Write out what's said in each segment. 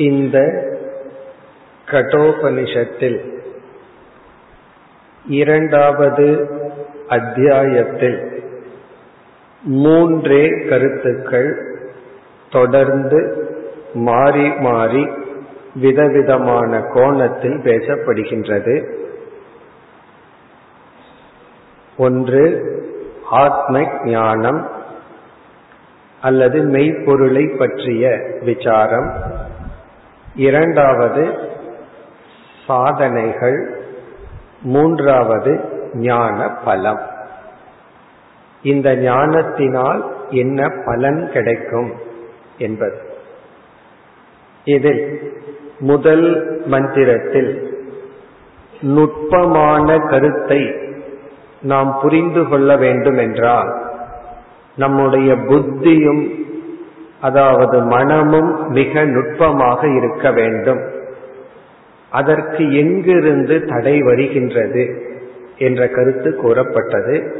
இந்த கடோபனிஷத்தில் இரண்டாவது அத்தியாயத்தில் மூன்றே கருத்துக்கள் தொடர்ந்து மாறி மாறி விதவிதமான கோணத்தில் பேசப்படுகின்றது. ஒன்று ஆத்ம ஞானம் அல்லது மெய்ப்பொருளை பற்றிய விசாரம். இரண்டாவது சாதனைகள் மூன்றாவது ஞான பலம் இந்த ஞானத்தினால் என்ன பலன் கிடைக்கும் என்பது. இதில் முதல் மந்திரத்தில் நுட்பமான கருத்தை நாம் புரிந்து கொள்ள வேண்டும் என்றால் நம்முடைய புத்தியும் அதாவது மனமும் மிக நுட்பமாக இருக்க வேண்டும். அதற்கு எங்கிருந்து தடை வருகின்றது என்ற கருத்து கூறப்பட்டது.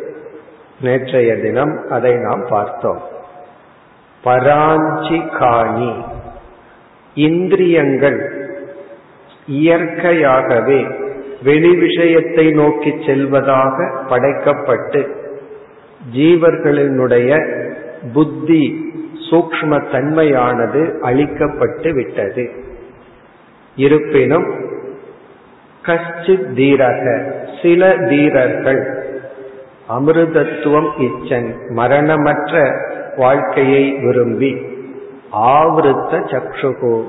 நேற்றைய தினம் அதை நாம் பார்த்தோம். பராஞ்சி காணி. இந்திரியங்கள் இயற்கையாகவே வெளி விஷயத்தை நோக்கி செல்வதாக படைக்கப்பட்டு ஜீவர்களினுடைய புத்தி சூக்ம தன்மையானது அழிக்கப்பட்டு விட்டது. இருப்பினும் கஷ்டித் தீரக சில தீரர்கள் அமிர்தத்துவம் இச்சன் மரணமற்ற வாழ்க்கையை விரும்பி ஆவருத்த சக்ஷுகோ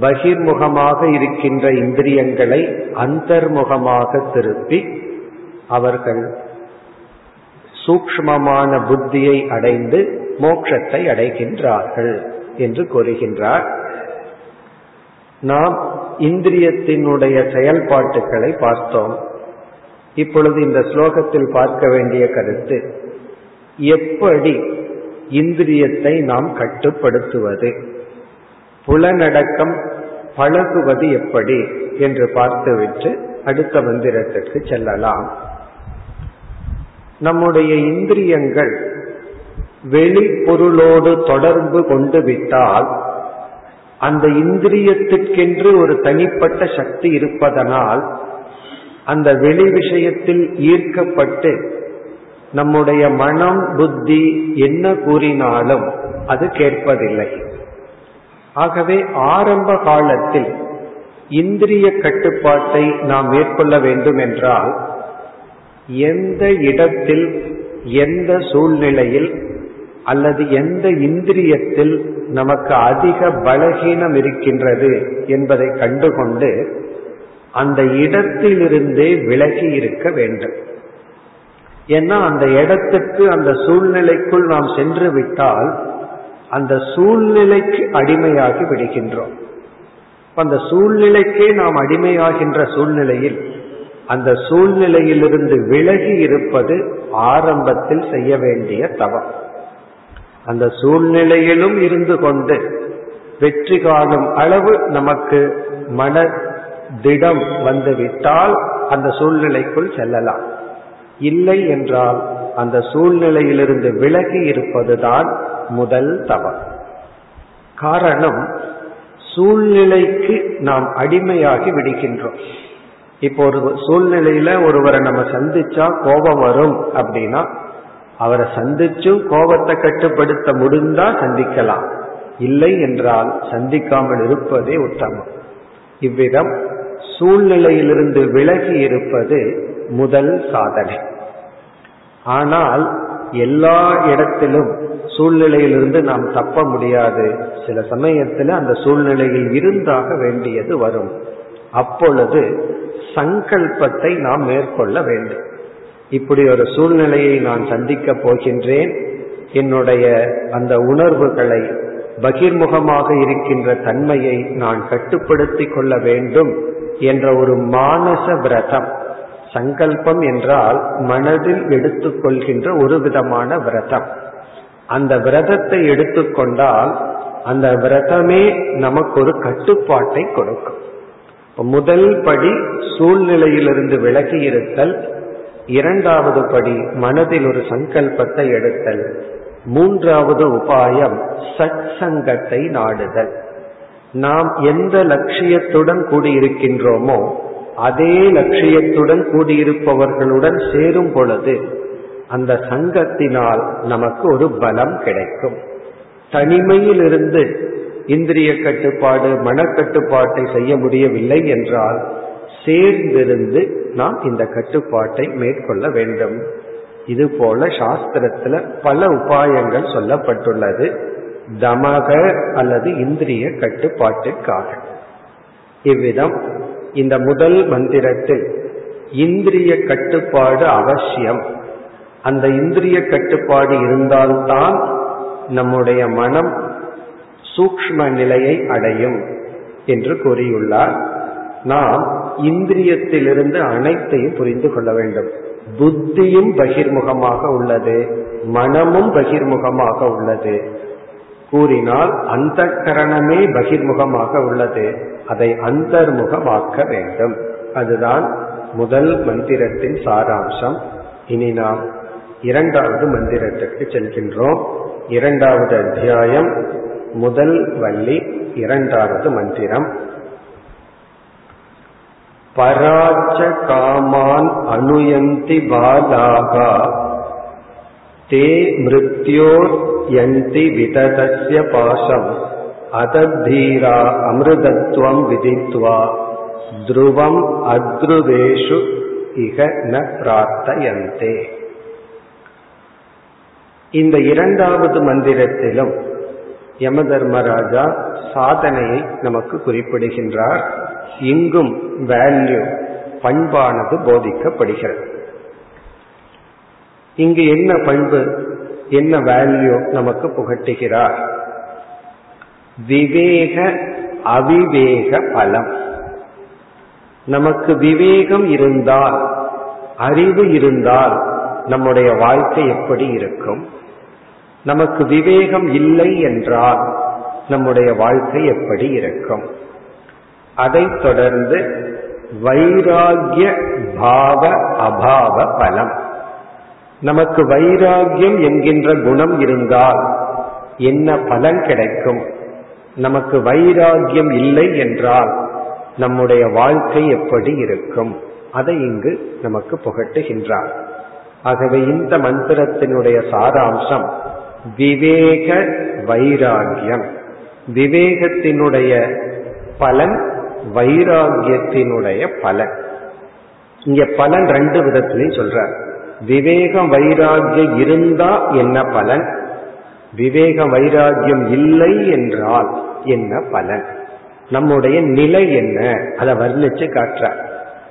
பகிர்முகமாக இருக்கின்ற இந்திரியங்களை அந்தர்முகமாக திருப்பி அவர்கள் சூக்மமான புத்தியை அடைந்து மோட்சத்தை அடைகின்றார்கள் என்று கூறுகின்றார். நாம் இந்திரியத்தினுடைய செயல்பாட்டுகளை பார்த்தோம். இப்பொழுது இந்த ஸ்லோகத்தில் பார்க்க வேண்டிய கருத்து எப்படி இந்திரியத்தை நாம் கட்டுப்படுத்துவது? புலனடக்கம் பழகுவது எப்படி என்று பார்த்துவிட்டு அடுத்த மந்திரத்திற்கு செல்லலாம். நம்முடைய இந்திரியங்கள் வெளிப்பொருளோடு தொடர்பு கொண்டு விட்டால் அந்த இந்திரியத்திற்கென்று ஒரு தனிப்பட்ட சக்தி இருப்பதனால் அந்த வெளி விஷயத்தில் ஈர்க்கப்பட்டு நம்முடைய மனம் புத்தி என்ன கூறினாலும் அது கேட்பதில்லை. ஆகவே ஆரம்ப காலத்தில் இந்திரிய கட்டுப்பாட்டை நாம் மேற்கொள்ள வேண்டும் என்றால் எந்த இடத்தில் எந்த சூழ்நிலையில் அல்லது எந்த இந்திரியத்தில் நமக்கு அதிக பலகீனம் இருக்கின்றது என்பதை கண்டுகொண்டு அந்த இடத்திலிருந்தே விலகி இருக்க வேண்டும். ஏன்னா அந்த இடத்துக்கு அந்த சூழ்நிலைக்குள் நாம் சென்று விட்டால் அந்த சூழ்நிலைக்கு அடிமையாகி விடுகின்றோம். அந்த சூழ்நிலைக்கே நாம் அடிமையாகின்ற சூழ்நிலையில் அந்த சூழ்நிலையிலிருந்து விலகி இருப்பது ஆரம்பத்தில் செய்ய வேண்டிய தவம். அந்த சூழ்நிலையிலும் இருந்து கொண்டு வெற்றி காணும் அளவு நமக்கு மன திடம் வந்துவிட்டால் அந்த சூழ்நிலைக்குள் செல்லலாம். இல்லை என்றால் அந்த சூழ்நிலையிலிருந்து விலகி இருப்பதுதான் முதல் தவம். காரணம் சூழ்நிலைக்கு நாம் அடிமையாகி விடுகின்றோம். இப்போ ஒரு சூழ்நிலையில ஒருவரை நம்ம சந்திச்சா கோபம் வரும் அப்படின்னா அவரை சந்திச்சும் கோபத்தை கட்டுப்படுத்த முடிந்தா சந்திக்கலாம். இல்லை என்றால் சந்திக்காமல் இருப்பதே உத்தமம். இவ்விதம் சூழ்நிலையிலிருந்து விலகி இருப்பது முதல் சாதனை. ஆனால் எல்லா இடத்திலும் சூழ்நிலையிலிருந்து நாம் தப்ப முடியாது. சில சமயத்தில் அந்த சூழ்நிலையில் இருந்தாக வேண்டியது வரும். அப்பொழுது சங்கல்பத்தை நாம் மேற்கொள்ள வேண்டும். இப்படி ஒரு சூழ்நிலையை நான் சந்திக்கப் போகின்றேன். என்னுடைய அந்த உணர்வுகளை பகிர்முகமாக இருக்கின்ற தன்மையை நான் கட்டுப்படுத்திக் கொள்ள வேண்டும் என்ற ஒரு மானச விரதம். சங்கல்பம் என்றால் மனதில் எடுத்துக்கொள்கின்ற ஒரு விதமான விரதம். அந்த விரதத்தை எடுத்துக்கொண்டால் அந்த விரதமே நமக்கு ஒரு கட்டுப்பாட்டை கொடுக்கும். முதல் படி சூழ்நிலையிலிருந்து விலகி இருத்தல் இரண்டாவது படி மனதில் ஒரு சங்கல்பத்தை எடுத்தல். மூன்றாவது உபாயம் சத் சங்கத்தை நாடுதல். நாம் எந்த லட்சியத்துடன் கூடியிருக்கின்றோமோ அதே லட்சியத்துடன் கூடியிருப்பவர்களுடன் சேரும் பொழுது அந்த சங்கத்தினால் நமக்கு ஒரு பலம் கிடைக்கும். தனிமையிலிருந்து இந்திரிய கட்டுப்பாடு மனக்கட்டுப்பாட்டை செய்ய முடியவில்லை என்றால் சேர்ந்திருந்து நாம் இந்த கட்டுப்பாட்டை மேற்கொள்ள வேண்டும். இது போல சாஸ்திரத்துல பல உபாயங்கள் சொல்லப்பட்டுள்ளது. தமக அல்லது இந்திரிய கட்டுப்பாட்டிற்காக. இவ்விதம் இந்த முதல் மந்திரத்தில் இந்திரிய கட்டுப்பாடு அவசியம். அந்த இந்திரிய கட்டுப்பாடு இருந்தால்தான் நம்முடைய மனம் சூக்ம நிலையை அடையும் என்று கூறியுள்ளார். நாம் இந்திரியத்திலிருந்து அனைத்தையும் புரிந்து கொள்ள வேண்டும். புத்தியும் பகிர்முகமாக உள்ளது. மனமும் பகிர்முகமாக உள்ளது. கூறினால் அந்த கரணமே பகிர்முகமாக உள்ளது. அதை அந்தர்முகமாக்க வேண்டும். அதுதான் முதல் மந்திரத்தின் சாராம்சம். இனி நாம் இரண்டாவது மந்திரத்திற்கு செல்கின்றோம். இரண்டாவது அத்தியாயம் முதல் வள்ளி இரண்டாவது மந்திரம். பராச்ச காமான் அனுயந்தி பாதாகா தே மிருத்யோர் யந்தி விததஸ்ய பாசம் அதத்தீரா அமிர்தத்துவம் விதித்வா துருவம் அத்ருவேஷு இக ந பிரார்த்தயந்தே இந்த இரண்டாவது மந்திரத்திலும் யம தர்மராஜா சாதனையை நமக்கு குறிப்பிடுகின்றார். இங்கும் வேல்யூ பண்பானது போதிக்கப்படுகிறது. இங்கு என்ன பண்பு என்ன வேல்யூ நமக்கு புகட்டுகிறார்? விவேக அவிவேக பலம். நமக்கு விவேகம் இருந்தால் அறிவு இருந்தால் நம்முடைய வாழ்க்கை எப்படி இருக்கும்? நமக்கு விவேகம் இல்லை என்றால் நம்முடைய வாழ்க்கை எப்படி இருக்கும்? அதைத் தொடர்ந்து வைராகிய பாவ அபாவ பலம். நமக்கு வைராகியம் என்கின்ற குணம் இருந்தால் என்ன பலன் கிடைக்கும்? நமக்கு வைராகியம் இல்லை என்றால் நம்முடைய வாழ்க்கை எப்படி இருக்கும்? அதை இங்கு நமக்கு புகட்டுகின்றார். ஆகவே இந்த மந்திரத்தினுடைய சாராம்சம் விவேக வைராகியம். விவேகத்தினுடைய பலன் வைராகியத்தினுடைய பலன் இங்க பலன் ரெண்டு விதத்திலையும் சொல்றார் விவேகம் வைராகியம் இருந்தா என்ன பலன்? விவேக வைராகியம் இல்லை என்றால் என்ன பலன்? நம்முடைய நிலை என்ன? அதை வர்ணிச்சு காட்டுற.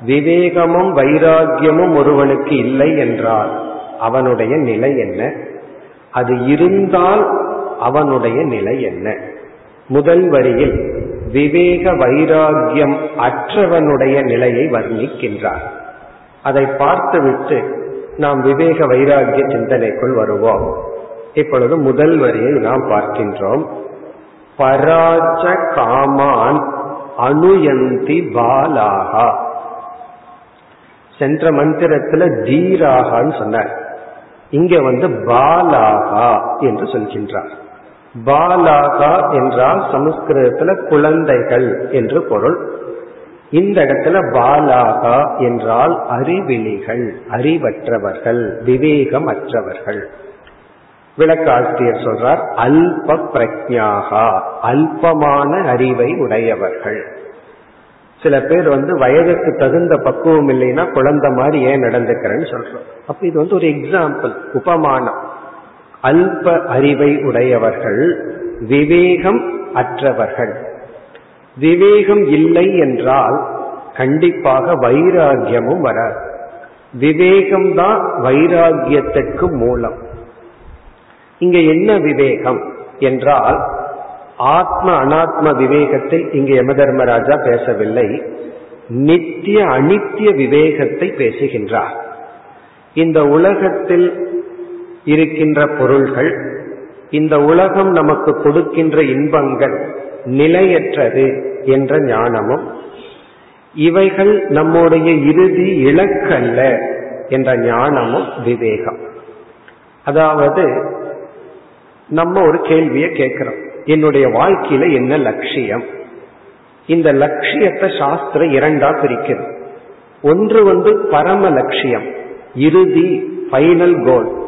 விவேகமும் வைராகியமும் ஒருவனுக்கு இல்லை என்றால் அவனுடைய நிலை என்ன? அது இருந்தால் அவனுடைய நிலை என்ன? முதல் வரியில் விவேக வைராகியம் அற்றவனுடைய நிலையை வர்ணிக்கின்றார். அதை பார்த்துவிட்டு நாம் விவேக வைராகிய சிந்தனைக்குள் வருவோம். இப்பொழுது முதல் வரியை நாம் பார்க்கின்றோம். பராஜ காமான் அனுயந்தி பாலாகா. சென்ற மந்திரத்துல தீராகான்னு சொன்னார். இங்க வந்து பாலாகா என்று சொல்கின்றார். பாலாகா என்றால் சமஸ்கிருதத்துல குழந்தைகள் என்று பொருள். இந்த இடத்துல பாலாகா என்றால் அறிவிலிகள் அறிவற்றவர்கள் விவேகம் அற்றவர்கள் விளக்காசிரியர் சொல்றார் அல்ப பிரக்ஞாகா அல்பமான அறிவை உடையவர்கள். சில பேர் வந்து வயதுக்கு தகுந்த பக்குவம் இல்லைன்னா குழந்தை மாதிரி ஏன் நடந்துக்கிறேன்னு சொல்றோம் அப்ப இது வந்து ஒரு எக்ஸாம்பிள் உபமானம். அல்ப அறிவை உடையவர்கள் விவேகம் அற்றவர்கள். விவேகம் இல்லை என்றால் கண்டிப்பாக வைராகியமும் வராது. விவேகம்தான் வைராகியத்திற்கு மூலம். இங்க என்ன விவேகம் என்றால் ஆத்ம அனாத்ம விவேகத்தை இங்கு யமதர்மராஜா பேசவில்லை. நித்திய அனித்திய விவேகத்தை பேசுகின்றார். இந்த உலகத்தில் இருக்கின்ற பொருள்கள் இந்த உலகம் நமக்கு கொடுக்கின்ற இன்பங்கள் நிலையற்றது என்ற ஞானமும் இவைகள் நம்முடைய இறுதி இலக்கல்ல என்ற ஞானமும் விவேகம். அதாவது நம்ம ஒரு கேள்வியை கேட்கிறோம். என்னுடைய வாழ்க்கையில என்ன லட்சியம்? இந்த லட்சியத்தை சாஸ்திரம் இரண்டா பிரிக்கிறது ஒன்று வந்து பரம லட்சியம் இறுதி ஃபைனல் கோல்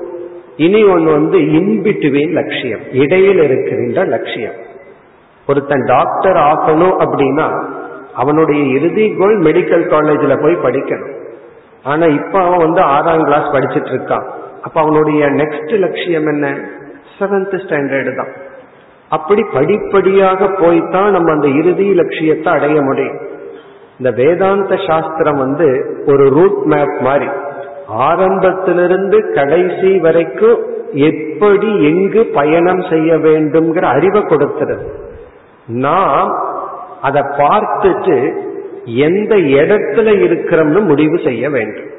இனி ஒன்று வந்து இன்பிட்வீன் லட்சியம். இடையில் இருக்கின்ற லட்சியம். ஒருத்தன் டாக்டர் ஆகணும் அப்படின்னா அவனுடைய இறுதி கோல் மெடிக்கல் காலேஜில் போய் படிக்கணும். ஆனா இப்ப அவன் வந்து ஆறாம் கிளாஸ் படிச்சுட்டு இருக்கான். அப்ப அவனுடைய நெக்ஸ்ட் லட்சியம் என்ன? செவன்த் ஸ்டாண்டர்டு தான். அப்படி படிப்படியாக போய்தான் நம்ம அந்த இறுதி லட்சியத்தை அடைய முடியும். இந்த வேதாந்த சாஸ்திரம் வந்து ஒரு ரூட் மேப் மாதிரி. ஆரம்பத்திலிருந்து கடைசி வரைக்கும் எப்படி எங்கு பயணம் செய்ய வேண்டும்ங்கிற அறிவை கொடுத்துருது. நாம் அதை பார்த்துட்டு எந்த இடத்துல இருக்கிறோம்னு முடிவு செய்ய வேண்டும்.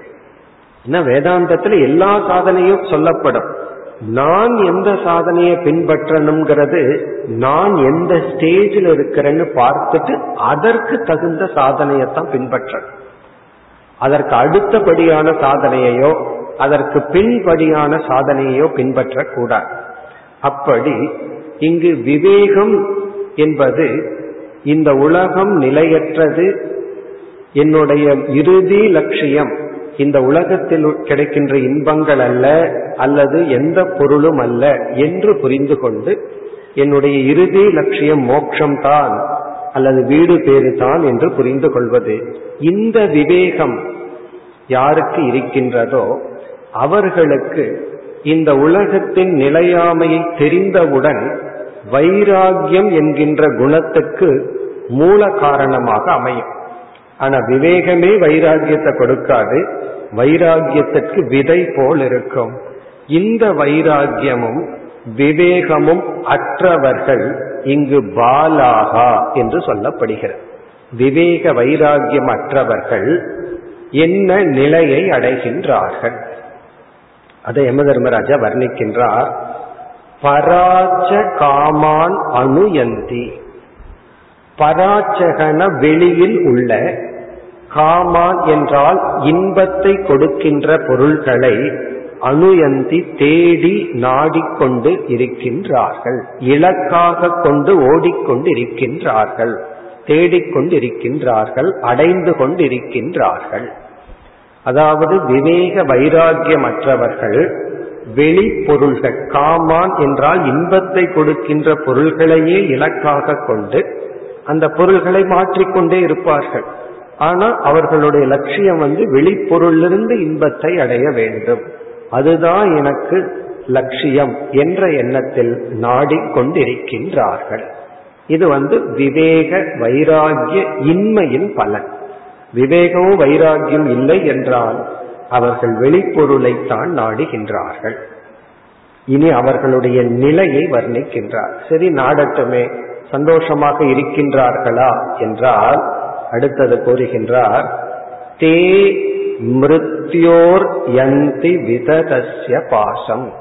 ஏன்னா வேதாந்தத்துல எல்லா சாதனையும் சொல்லப்படும். நான் எந்த சாதனையை பின்பற்றணுங்கிறது நான் எந்த ஸ்டேஜில் இருக்கிறேன்னு பார்த்துட்டு அதற்கு தகுந்த சாதனையைத்தான் பின்பற்றணும். அதற்கு அடுத்தபடியான சாதனையையோ அதற்கு பின்படியான சாதனையோ பின்பற்றக்கூடாது. அப்படி இங்கு விவேகம் என்பது இந்த உலகம் நிலையற்றது. என்னுடைய இறுதி லட்சியம் இந்த உலகத்தில் கிடைக்கின்ற இன்பங்கள் அல்ல அல்லது எந்த பொருளும் அல்ல என்று புரிந்து கொண்டு என்னுடைய இறுதி லட்சியம் மோட்சம்தான் அல்லது வீடு பேரு தான் என்று புரிந்து கொள்வது. இந்த விவேகம் யாருக்கு இருக்கின்றதோ அவர்களுக்கு இந்த உலகத்தின் நிலையாமையை தெரிந்தவுடன் வைராகியம் என்கின்ற குணத்துக்கு மூல காரணமாக அமையும். ஆனா விவேகமே வைராகியத்தை கொடுக்காது. வைராகியத்திற்கு விதை போல் இருக்கும். இந்த வைராகியமும் விவேகமும் அற்றவர்கள் இங்கு பாலாகா என்று சொல்லப்படுகிறது. விவேக வைராகியம் அற்றவர்கள் என்ன நிலையை அடைகின்றார்கள்? அதை யம தர்மராஜா வர்ணிக்கின்றார். பராச்ச காமான் அணுயந்தி. பராச்சகன வெளியில் உள்ள காமான் என்றால் இன்பத்தை கொடுக்கின்ற பொருள்களை அணுயந்தி தேடி நாடிக்கொண்டு இருக்கின்றார்கள். இலக்காக கொண்டு ஓடிக்கொண்டு இருக்கின்றார்கள் தேடிக்கொண்டிருக்கின்றார்கள். அடைந்து கொண்டிருக்கின்றார்கள். அதாவது விவேக வைராக்கியமற்றவர்கள் வெளிப்பொருள்கள் காமான் என்றால் இன்பத்தை கொடுக்கின்ற பொருள்களையே இலக்காக கொண்டு அந்த பொருள்களை மாற்றிக்கொண்டே இருப்பார்கள். ஆனால் அவர்களுடைய லட்சியம் வந்து வெளிப்பொருளிலிருந்து இன்பத்தை அடைய வேண்டும். அதுதான் எனக்கு லட்சியம் என்ற எண்ணத்தில் நாடிக்கொண்டிருக்கின்றார்கள். இது வந்து விவேக வைராகிய இன்மையின் பலன். விவேகமும் வைராகியம் இல்லை என்றால் அவர்கள் வெளிப்பொருளைத்தான் நாடுகின்றார்கள். இனி அவர்களுடைய நிலையை வர்ணிக்கின்றார். சரி நாடட்டுமே சந்தோஷமாக இருக்கின்றார்களா? என்றால் அடுத்தது கூறுகின்றார் தே மிருத் மிருத்யோர் யந்தி விததஸ்ய பாசம்.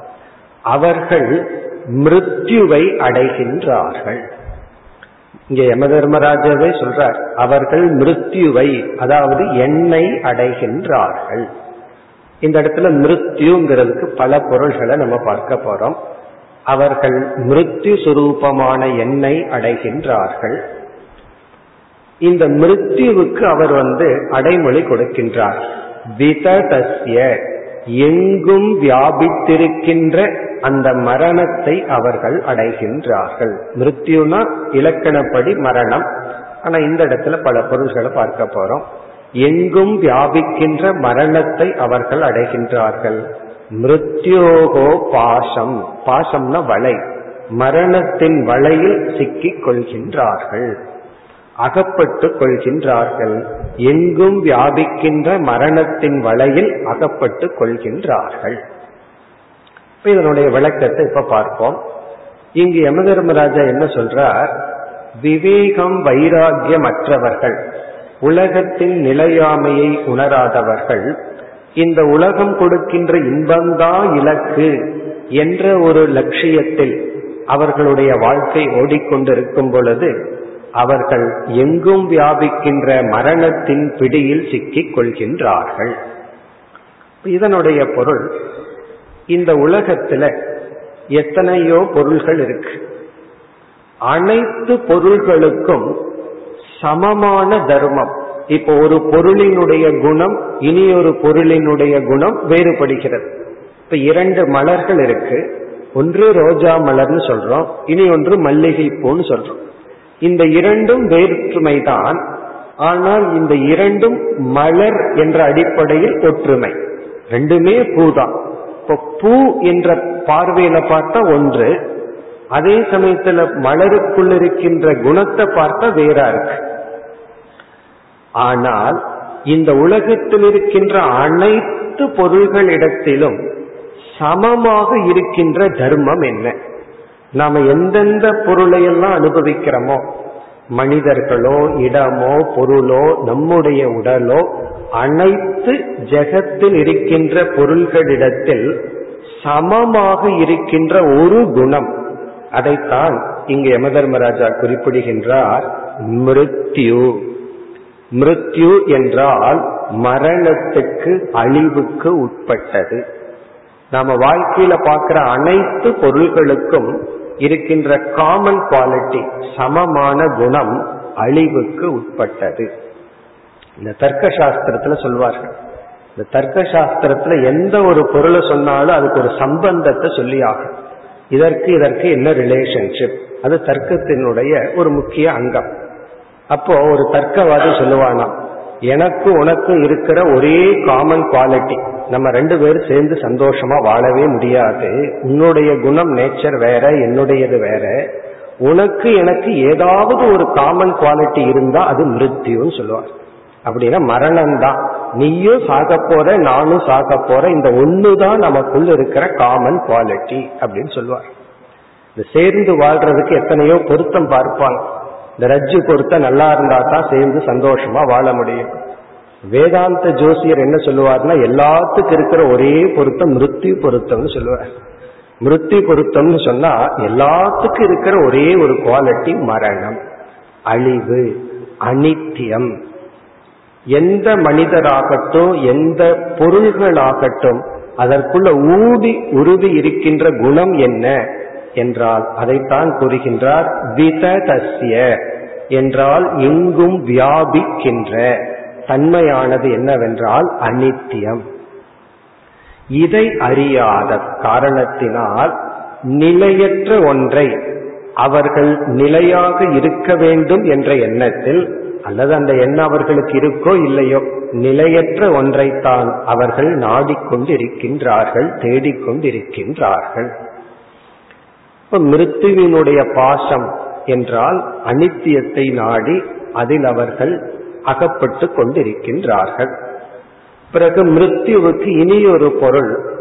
அவர்கள் மிருத்யுவை அடைகின்றார்கள். இங்க யம தர்மராஜாவே சொல்றார் அவர்கள் மிருத்யுவை அதாவது எண்ணெய் அடைகின்றார்கள். இந்த இடத்துல மிருத்யுங்கிறதுக்கு பல பொருள்களை நம்ம பார்க்க போறோம். அவர்கள் மிருத்யு சுரூபமான எண்ணெய் அடைகின்றார்கள். இந்த மிருத்யுவுக்கு அவர் வந்து அடைமொழி கொடுக்கின்றார். விததஸ்ய. எங்கும் வியாபித்திருக்கின்ற அந்த மரணத்தை அவர்கள் அடைகின்றார்கள். மிருத்யுனா இலக்கணப்படி மரணம். ஆனா இந்த இடத்துல பல பொருள்களை பார்க்க போறோம். எங்கும் வியாபிக்கின்ற மரணத்தை அவர்கள் அடைகின்றார்கள். மிருத்யோகோ பாசம் பாசம்னா வலை. மரணத்தின் வலையில் சிக்கிக் கொள்கின்றார்கள். அகப்பட்டு கொள்கின்றார்கள். எங்கும் வியாபிக்கின்ற மரணத்தின் வலையில் அகப்பட்டுக் கொள்கின்றார்கள். இதனுடைய விளக்கத்தை இப்ப பார்ப்போம். இங்கு யம தர்மராஜா என்ன சொல்றார்? விவேகம் வைராகியம் அற்றவர்கள் உலகத்தின் நிலையாமையை உணராதவர்கள் இந்த உலகம் கொடுக்கின்ற இன்பம்தான் இலக்கு என்ற ஒரு லட்சியத்தில் அவர்களுடைய வாழ்க்கை ஓடிக்கொண்டிருக்கும் பொழுது அவர்கள் எங்கும் வியாபிக்கின்ற மரணத்தின் பிடியில் சிக்கிக் கொள்கின்றார்கள். இதனுடைய பொருள் இந்த உலகத்துல எத்தனையோ பொருள்கள் இருக்கு. அனைத்து பொருள்களுக்கும் சமமான தர்மம். இப்போ ஒரு பொருளினுடைய குணம் இனி ஒரு பொருளினுடைய குணம் வேறுபடுகிறது. இப்ப இரண்டு மலர்கள் இருக்கு. ஒன்று ரோஜா மலர்னு சொல்றோம் இனி ஒன்று மல்லிகை பூன்னு சொல்றோம். இந்த இரண்டும் வேற்றுமை தான் ஆனால் இந்த இரண்டும் மலர் என்ற அடிப்படையில் ஒற்றுமை. ரெண்டுமே பூ தான் இப்போ பூ என்ற பார்வையில பார்த்தா ஒன்று. அதே சமயத்துல மலருக்குள் இருக்கின்ற குணத்தை பார்த்தா வேறா இருக்கு. ஆனால் இந்த உலகத்தில் இருக்கின்ற அனைத்து பொருள்களிடத்திலும் சமமாக இருக்கின்ற தர்மம் என்ன? நாம எந்தெந்த பொருளை எல்லாம் அனுபவிக்கிறோமோ மனிதர்களோ இடமோ பொருளோ நம்முடைய உடலோ அனைத்து ஜெகத்தில் இருக்கின்ற பொருள்களிடத்தில் சமமாக இருக்கின்ற ஒரு குணம். அதைத்தான் இங்கு யமதர்மராஜா குறிப்பிடுகின்றார் மிருத்யு. மிருத்யு என்றால் மரணத்துக்கு அழிவுக்கு உட்பட்டது. நாம வாழ்க்கையில பார்க்கிற அனைத்து பொருள்களுக்கும் இருக்கின்ற காமன் குவாலிட்டி சமமான குணம் அழிவுக்கு உட்பட்டது. இந்த தர்க்க சாஸ்திரத்துல சொல்வார்கள். இந்த தர்க்க சாஸ்திரத்துல எந்த ஒரு பொருளை சொன்னாலும் அதுக்கு ஒரு சம்பந்தத்தை சொல்லி ஆகும் இதற்கு இதற்கு என்ன ரிலேஷன்ஷிப் அது தர்க்கத்தினுடைய ஒரு முக்கிய அங்கம். அப்போ ஒரு தர்க்கவாதி சொல்லுவானா எனக்கு உனக்கும் இருக்கிற ஒரே காமன் குவாலிட்டி நம்ம ரெண்டு பேரும் சேர்ந்து சந்தோஷமா வாழவே முடியாது. உன்னுடைய குணம் நேச்சர் வேற என்னுடையது வேற. உனக்கு எனக்கு ஏதாவது ஒரு காமன் குவாலிட்டி இருந்தா அது மிருத்யுன்னு சொல்லுவார் அப்படின்னா மரணம் தான் நீயும் சாக போற நானும் சாக போற இந்த ஒண்ணுதான் நமக்குள்ள இருக்கிற காமன் குவாலிட்டி அப்படின்னு சொல்லுவார் இந்த சேர்ந்து வாழ்றதுக்கு எத்தனையோ பொருத்தம் பார்ப்பாங்க. இந்த ரஜ்ஜு பொருத்தம் நல்லா இருந்தா தான் சேர்ந்து சந்தோஷமா வாழ முடியும். வேதாந்த ஜோசியர் என்ன சொல்லுவார்னா எல்லாத்துக்கும் இருக்கிற ஒரே பொருத்தம் மிருத்தி பொருத்தம்னு சொல்லுவார். மிருத்தி பொருத்தம்னு சொன்னா எல்லாத்துக்கும் இருக்கிற ஒரே ஒரு குவாலிட்டி மரணம் அழிவு அனித்தியம். எந்த மனிதராகட்டும் எந்த பொருள்களாகட்டும் அதற்குள்ள ஊடி உருவி இருக்கின்ற குணம் என்ன என்றால் அதைத்தான் கூறுகின்றார் விததஸ்ய என்றால் எங்கும் வியாபிக்கின்ற தன்மையானது என்னவென்றால் அனித்தியம். இதை அறியாத காரணத்தினால் நிலையற்ற ஒன்றை அவர்கள் நிலையாக இருக்க வேண்டும் என்ற எண்ணத்தில் அல்லது அந்த எண்ணம் அவர்களுக்கு இருக்கோ இல்லையோ நிலையற்ற ஒன்றைத்தான் அவர்கள் நாடிக்கொண்டிருக்கின்றார்கள் தேடிக்கொண்டிருக்கின்றார்கள். இப்ப மிருத்துவினுடைய பாசம் என்றால் அனித்தியத்தை நாடி அதில் அவர்கள் அகப்பட்டு கொண்டிருக்கின்றார்கள். பிறகு மிருத்யுவுக்கு இனி ஒரு பொருள்.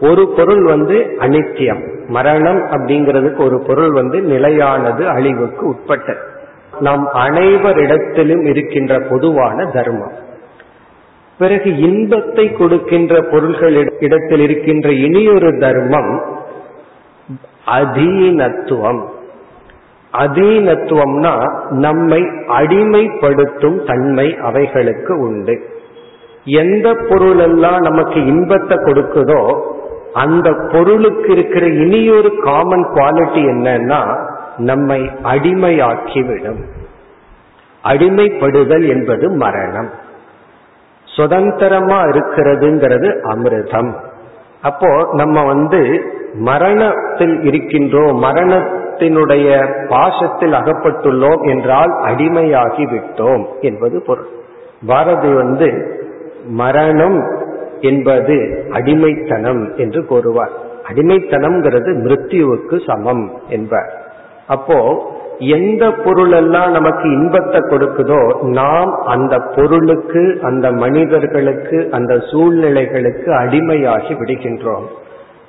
ஒரு பொருள் வந்து அனித்தியம். மரணம் அப்படிங்கிறதுக்கு ஒரு பொருள் வந்து நிலையானது அழிவுக்கு உட்பட்டது. நம் அனைவரிடத்திலும் இருக்கின்ற பொதுவான தர்மம். பிறகு இன்பத்தை கொடுக்கின்ற பொருள்கள் இடத்தில் இருக்கின்ற இனியொரு தர்மம் அதீனத்துவம். அதீனத்துவம்னா நம்மை அடிமைப்படுத்தும் தன்மை அவைகளுக்கு உண்டு. எந்த பொருளெல்லாம் நமக்கு இன்பத்தை கொடுக்குதோ அந்த பொருளுக்கு இருக்கிற இனியொரு காமன் குவாலிட்டி என்னன்னா நம்மை அடிமையாக்கிவிடும். அடிமைப்படுதல் என்பது மரணம். சுதந்திரமா இருக்கிறதுங்கிறது அமிர்தம். அப்போ நம்ம வந்து மரணத்தில் இருக்கின்றோம் மரணத்தினுடைய பாசத்தில் அகப்பட்டுள்ளோம் என்றால் அடிமையாகி விட்டோம் என்பது பொருள். பாரதி வந்து மரணம் என்பது அடிமைத்தனம் என்று கூறுவார். அடிமைத்தனம்ங்கிறது மிருத்யுவுக்கு சமம் என்பார். அப்போ எந்த பொருளெல்லாம் நமக்கு இன்பத்தை கொடுக்குதோ நாம் அந்த பொருளுக்கு அந்த மனிதர்களுக்கு அந்த சூழ்நிலைகளுக்கு அடிமையாகி விடுகின்றோம்.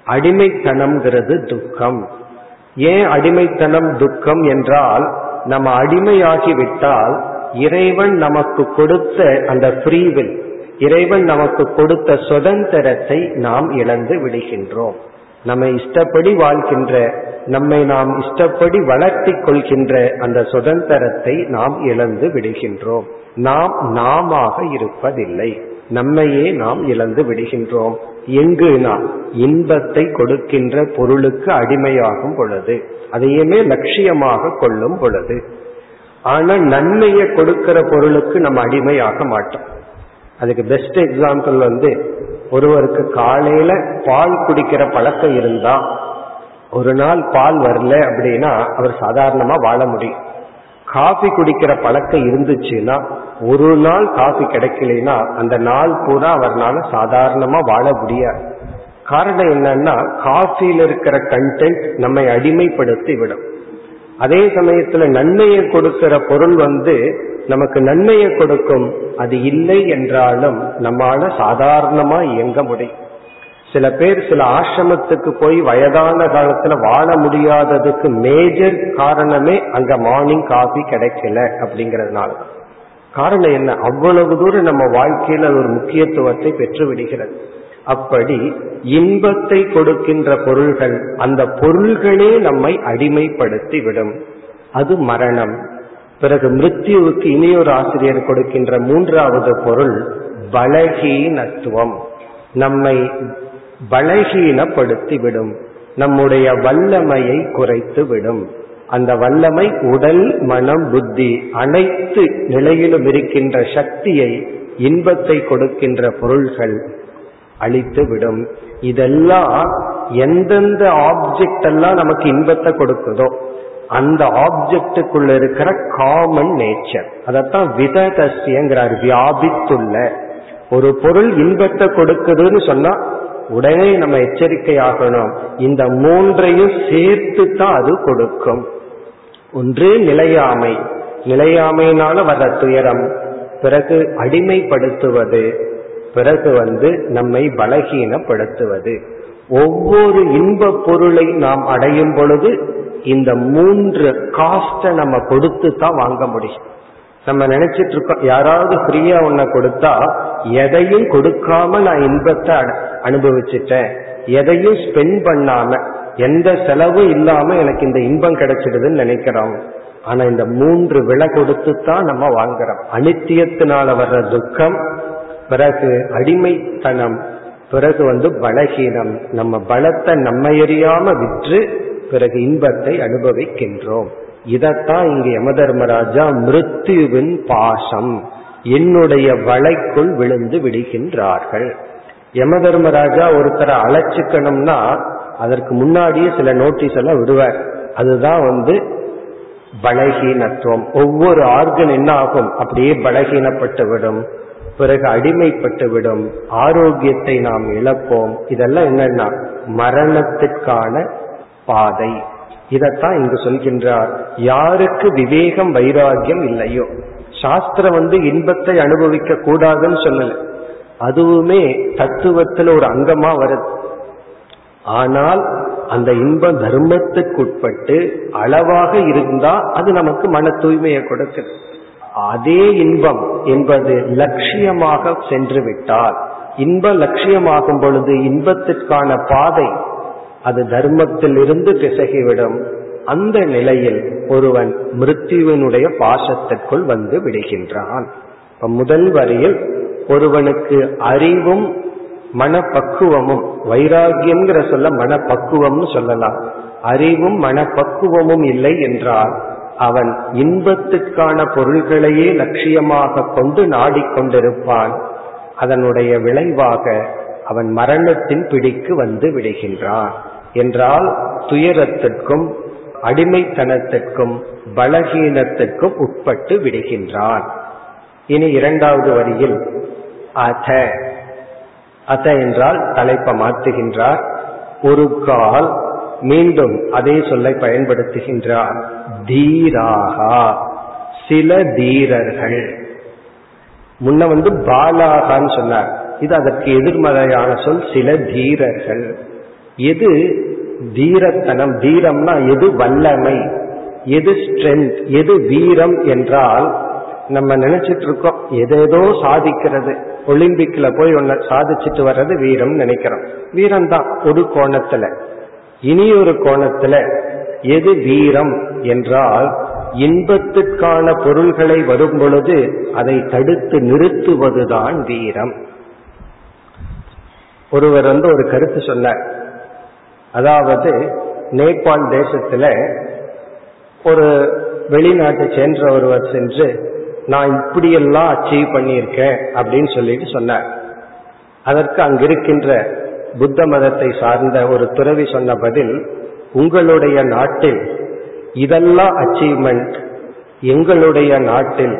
அடிமைத்தனம்ங்கிறது துக்கம். ஏன் அடிமைத்தனம் துக்கம் என்றால் நம்ம அடிமையாகி விட்டால் இறைவன் நமக்கு கொடுத்த அந்த ஃப்ரீவில் இறைவன் நமக்கு கொடுத்த சுதந்திரத்தை நாம் இழந்து விடுகின்றோம். நம்ம இஷ்டப்படி வாழ்கின்ற நம்மை நாம் இஷ்டப்படி வளர்த்தி கொள்கின்ற அந்த சுதந்திரத்தை நாம் இழந்து விடுகின்றோம். நாம் நாம இருப்பதில்லை. நம்மையே நாம் இழந்து விடுகின்றோம். எங்கு நாம் இன்பத்தை கொடுக்கின்ற பொருளுக்கு அடிமையாகும் பொழுது அதையுமே லட்சியமாக கொள்ளும் பொழுது ஆனா நன்மையை கொடுக்கிற பொருளுக்கு நம்ம அடிமையாக மாட்டோம். அதுக்கு பெஸ்ட் எக்ஸாம்பிள் வந்து ஒருவருக்கு காலையில பால் குடிக்கிற பழக்கம் இருந்தா ஒரு நாள் பால் வரல அப்படின்னா அவர் சாதாரணமா வாழ முடியும். காஃபி குடிக்கிற பழக்கம் இருந்துச்சுன்னா ஒரு நாள் காஃபி கிடைக்கலனா அந்த நாள் பூரா அவர்னால சாதாரணமா வாழ முடியாது. காரணம் என்னன்னா காஃபியில் இருக்கிற கண்டென்ட் நம்மை அடிமைப்படுத்தி விடும். அதே சமயத்துல நன்மையை கொடுக்கிற பொருள் வந்து நமக்கு நன்மையை கொடுக்கும். அது இல்லை என்றாலும் நம்மால சாதாரணமா இயங்க முடியும். சில பேர் சில ஆசிரமத்துக்கு போய் வயதான காலத்துல வாழ முடியாததுக்கு மேஜர் காரணமே அங்க மார்னிங் காஃபி கிடைக்கல அப்படிங்கறதுனால. காரணம் என்ன? அவ்வளவு தூரம் நம்ம வாழ்க்கையில ஒரு முக்கியத்துவத்தை பெற்று விடுகிறது. அப்படி இன்பத்தை கொடுக்கின்ற பொருள்கள் அந்த பொருள்களே நம்மை அடிமைப்படுத்தி விடும். அது மரணம். பிறகு மிருத்யுவுக்கு இனியொரு ஆசிரியர் கொடுக்கின்ற மூன்றாவது பொருள் பலகீனத்துவம். நம்மை பலகீனப்படுத்தி விடும் நம்முடைய வல்லமையை குறைத்து விடும் அந்த வல்லமை உடல் மனம் புத்தி அனைத்து நிலையிலும் இருக்கின்ற சக்தியை இன்பத்தை கொடுக்கின்ற பொருள்கள் அழித்து விடும் இதெல்லாம் எந்தெந்த ஆப்ஜெக்ட் எல்லாம் நமக்கு இன்பத்தை கொடுக்குதோ அந்த ஆப்ஜெக்டுக்குள்ள இருக்கிற காமன் நேச்சர் அதத்தான் விததசியங்கிறார் வியாபித்துள்ள. ஒரு பொருள் இன்பத்தை கொடுக்குதுன்னு சொன்னா உடனே நம்ம எச்சரிக்கை ஆகணும் இந்த மூன்றையும் சேர்த்து தான் அது கொடுக்கும். ஒன்று நிலையாமை. நிலையாமையினால வர துயரம். பிறகு அடிமைப்படுத்துவது. பிறகு வந்து நம்மை பலகீனப்படுத்துவது. ஒவ்வொரு இன்ப பொருளை நாம் அடையும் பொழுது இந்த மூன்று காஸ்ட நம்ம கொடுத்து தான் வாங்க முடியும். நம்ம நினைச்சிட்டு இருக்கோம் யாராவது ஃப்ரீயா ஒன்ன கொடுத்தா எதையும் கொடுக்காம நான் இன்பத்தை அனுபவிச்சுட்டேன். எதையும் ஸ்பெண்ட் பண்ணாம எந்த செலவும் இல்லாம எனக்கு இந்த இன்பம் கிடைச்சிடுதுன்னு நினைக்கிறோம். ஆனா இந்த மூன்று விலை கொடுத்து தான் நம்ம வாங்குறோம். அனித்தியத்தினால வர்ற துக்கம் பிறகு அடிமைத்தனம் பிறகு வந்து பலகீனம். நம்ம பலத்தை நம்ம எறியாம விற்று பிறகு இன்பத்தை அனுபவிக்கின்றோம். இதத்தான் இங்கு யமதர்மராஜா மிருத்யுவின் பாசம். என்னுடைய வலைக்குள் விழுந்து விடுகின்றார்கள். யமதர்மராஜா ஒருத்தரை அழைச்சிக்கணும்னா அதற்கு முன்னாடியே சில நோட்டீஸ் எல்லாம் விடுவார். அதுதான் வந்து பலகீனத்துவம். ஒவ்வொரு ஆர்கன் என்ன ஆகும் அப்படியே பலகீனப்பட்டு விடும். பிறகு அடிமைப்பட்டு விடும் ஆரோக்கியத்தை நாம் இழப்போம். இதெல்லாம் என்னன்னா மரணத்திற்கான பாதை. இதத்தான் இங்கு சொல்கின்றார். யாருக்கு விவேகம் வைராகியம் இல்லையோ? சாஸ்திரம் வந்து இன்பத்தை அனுபவிக்க கூடாதுன்னு சொல்லல. அதுவுமே தத்துவத்தில் ஒரு அங்கமா வருது. ஆனால் அந்த இன்பம் தர்மத்துக்குட்பட்டு அளவாக இருந்தா அது நமக்கு மன தூய்மையை கொடுக்குது. அதே இன்பம் என்பது லட்சியமாக சென்று விட்டால் இன்ப லட்சியமாகும் பொழுது இன்பத்திற்கான பாதை அது தர்மத்திலிருந்து பிசகிவிடும். அந்த நிலையில் ஒருவன் மிருத்யுவினுடைய பாசத்திற்குள் வந்து விடுகின்றான். முதல் வரியில் ஒருவனுக்கு அறிவும் மனப்பக்குவமும் வைராகியம்ங்கிற சொல்ல மனப்பக்குவம்னு சொல்லலாம். அறிவும் மனப்பக்குவமும் இல்லை என்றால் அவன் இன்பத்துக்கான பொருள்களையே லட்சியமாக கொண்டு நாடிக்கொண்டிருப்பான் அதனுடைய விளைவாக அவன் மரணத்தின் பிடிக்கு வந்து விடுகின்றான். என்றால் துயரத்திற்கும் அடிமைத்தனத்திற்கும் பலகீனத்திற்கும் உட்பட்டு விடுகின்றான். இனி இரண்டாவது வரியில் அத. அத என்றால் தலைப்பை மாற்றுகின்றார். ஒரு கால் மீண்டும் அதே சொல்லை பயன்படுத்துகின்றார். தீராகா. சில தீரர்கள். முன்ன வந்து பாலாகான்னு சொன்னார். இது அதற்கு எதிர்மறையான சொல் சில தீரர்கள். எது தீரத்தனம்? தீரம்னா எது வல்லமை? எது ஸ்ட்ரென்த் எது வீரம் என்றால் நம்ம நினைச்சிட்டு இருக்கோம் எதேதோ சாதிக்கிறது. ஒலிம்பிக்ல போய் ஒன்ன சாதிச்சுட்டு வர்றது வீரம் நினைக்கிறோம். வீரம் தான் ஒரு கோணத்துல. இனி ஒரு கோணத்துல எது வீரம் என்றால் இன்பத்திற்கான பொருள்களை வரும் பொழுது அதை தடுத்து நிறுத்துவதுதான் வீரம். ஒருவர் வந்து ஒரு கருத்து சொன்னார். அதாவது நேபாள் தேசத்துல ஒரு வெளிநாட்டை சென்ற ஒருவர் சென்று நான் இப்படியெல்லாம் அச்சீவ் பண்ணியிருக்கேன் அப்படின்னு சொல்லிட்டு சொன்னார். அதற்கு அங்கிருக்கின்ற புத்த மதத்தை சார்ந்த ஒரு துறவி சொன்ன பதில் உங்களுடைய நாட்டில் இதெல்லாம் அச்சீவ்மெண்ட் எங்களுடைய நாட்டில்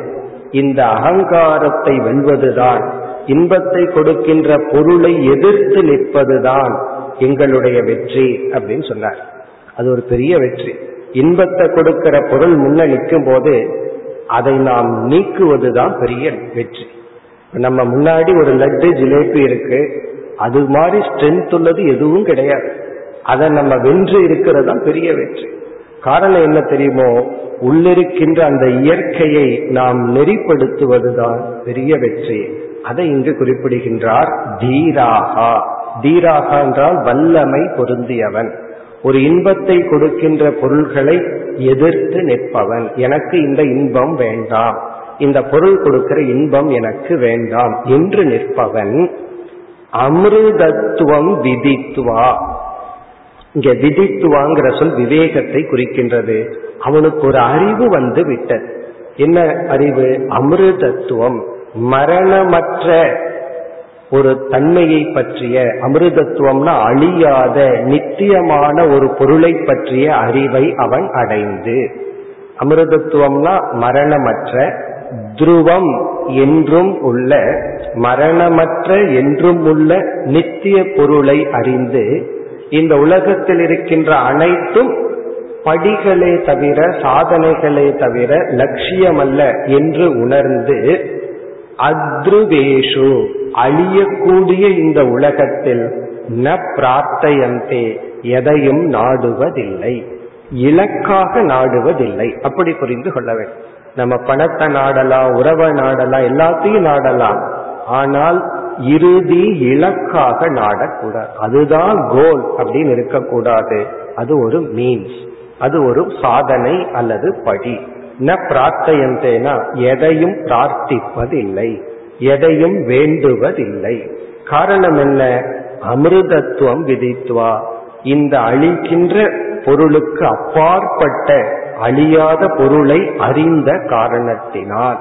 இந்த அகங்காரத்தை வெல்வதுதான் இன்பத்தை கொடுக்கின்ற பொருளை எதிர்த்து நிற்பதுதான் எங்களுடைய வெற்றி அப்படின்னு சொன்னார். அது ஒரு பெரிய வெற்றி. இன்பத்தை கொடுக்கிற பொருள் முன்ன நிற்கும் போது அதை நாம் நீக்குவதுதான் பெரிய வெற்றி. நம்ம முன்னாடி ஒரு லட்டு ஜிலேபி இருக்கு அது மாதிரி ஸ்ட்ரென்த் உள்ளது எதுவும் கிடையாது. அதை நம்ம வென்று இருக்கிறது தான் பெரிய வெற்றி. காரணம் என்ன தெரியுமோ? உள்ளிருக்கின்ற அந்த இயற்கையை நாம் நெறிப்படுத்துவதுதான் பெரிய வெற்றி. அதை இங்கு குறிப்பிடுகின்றார் தீராகா. தீராகா என்றால் வல்லமை பொருந்தியவன். ஒரு இன்பத்தை கொடுக்கின்ற பொருள்களை எதிர்த்து நிற்பவன். எனக்கு இந்த இன்பம் வேண்டாம். இந்த பொருள் கொடுக்கிற இன்பம் எனக்கு வேண்டாம் என்று நிற்பவன். அமிர்தத்துவம் விதித்துவா. இங்க விதித்துவாங்கிற சொல் விவேகத்தை குறிக்கின்றது. அவனுக்கு ஒரு அறிவு வந்து விட்டது. என்ன அறிவு? அமிர்தத்துவம். மரணமற்ற ஒரு தன்மையை பற்றிய அமிர்தத்துவம்னா அழியாத நித்தியமான ஒரு பொருளை பற்றிய அறிவை அவன் அடைந்து. அமிர்தத்துவம்னா மரணமற்ற துருவம் என்றும் உள்ள மரணமற்ற என்றும் உள்ள நித்திய பொருளை அறிந்து இந்த உலகத்தில் இருக்கின்ற அனைத்தும் படிகளே தவிர சாதனைகளே தவிர லட்சியமல்ல என்று உணர்ந்து அத்ருவேஷு அழியக்கூடிய இந்த உலகத்தில் ந பிரார்த்தையந்தே எதையும் நாடுவதில்லை. இலக்காக நாடுவதில்லை. அப்படி புரிந்து கொள்ள வேண்டும். நம்ம பணத்தை நாடலாம் உறவை நாடலாம் எல்லாத்தையும் நாடலாம். ஆனால் இறுதி இலக்காக நாடக்கூடாது அதுதான் கோல் அப்படின்னு இருக்கக்கூடாது. அது ஒரு மீன்ஸ் அது ஒரு சாதனை அல்லது படி. ந பிரார்த்தையந்தேனா எதையும் பிரார்த்திப்பதில்லை. எதையும் வேண்டுவதில்லை. காரணம் என்ன? அமிர்தத்துவம் விதித்துவா இந்த அழிக்கின்ற பொருளுக்கு அப்பாற்பட்ட அழியாத பொருளை அறிந்த காரணத்தினால்.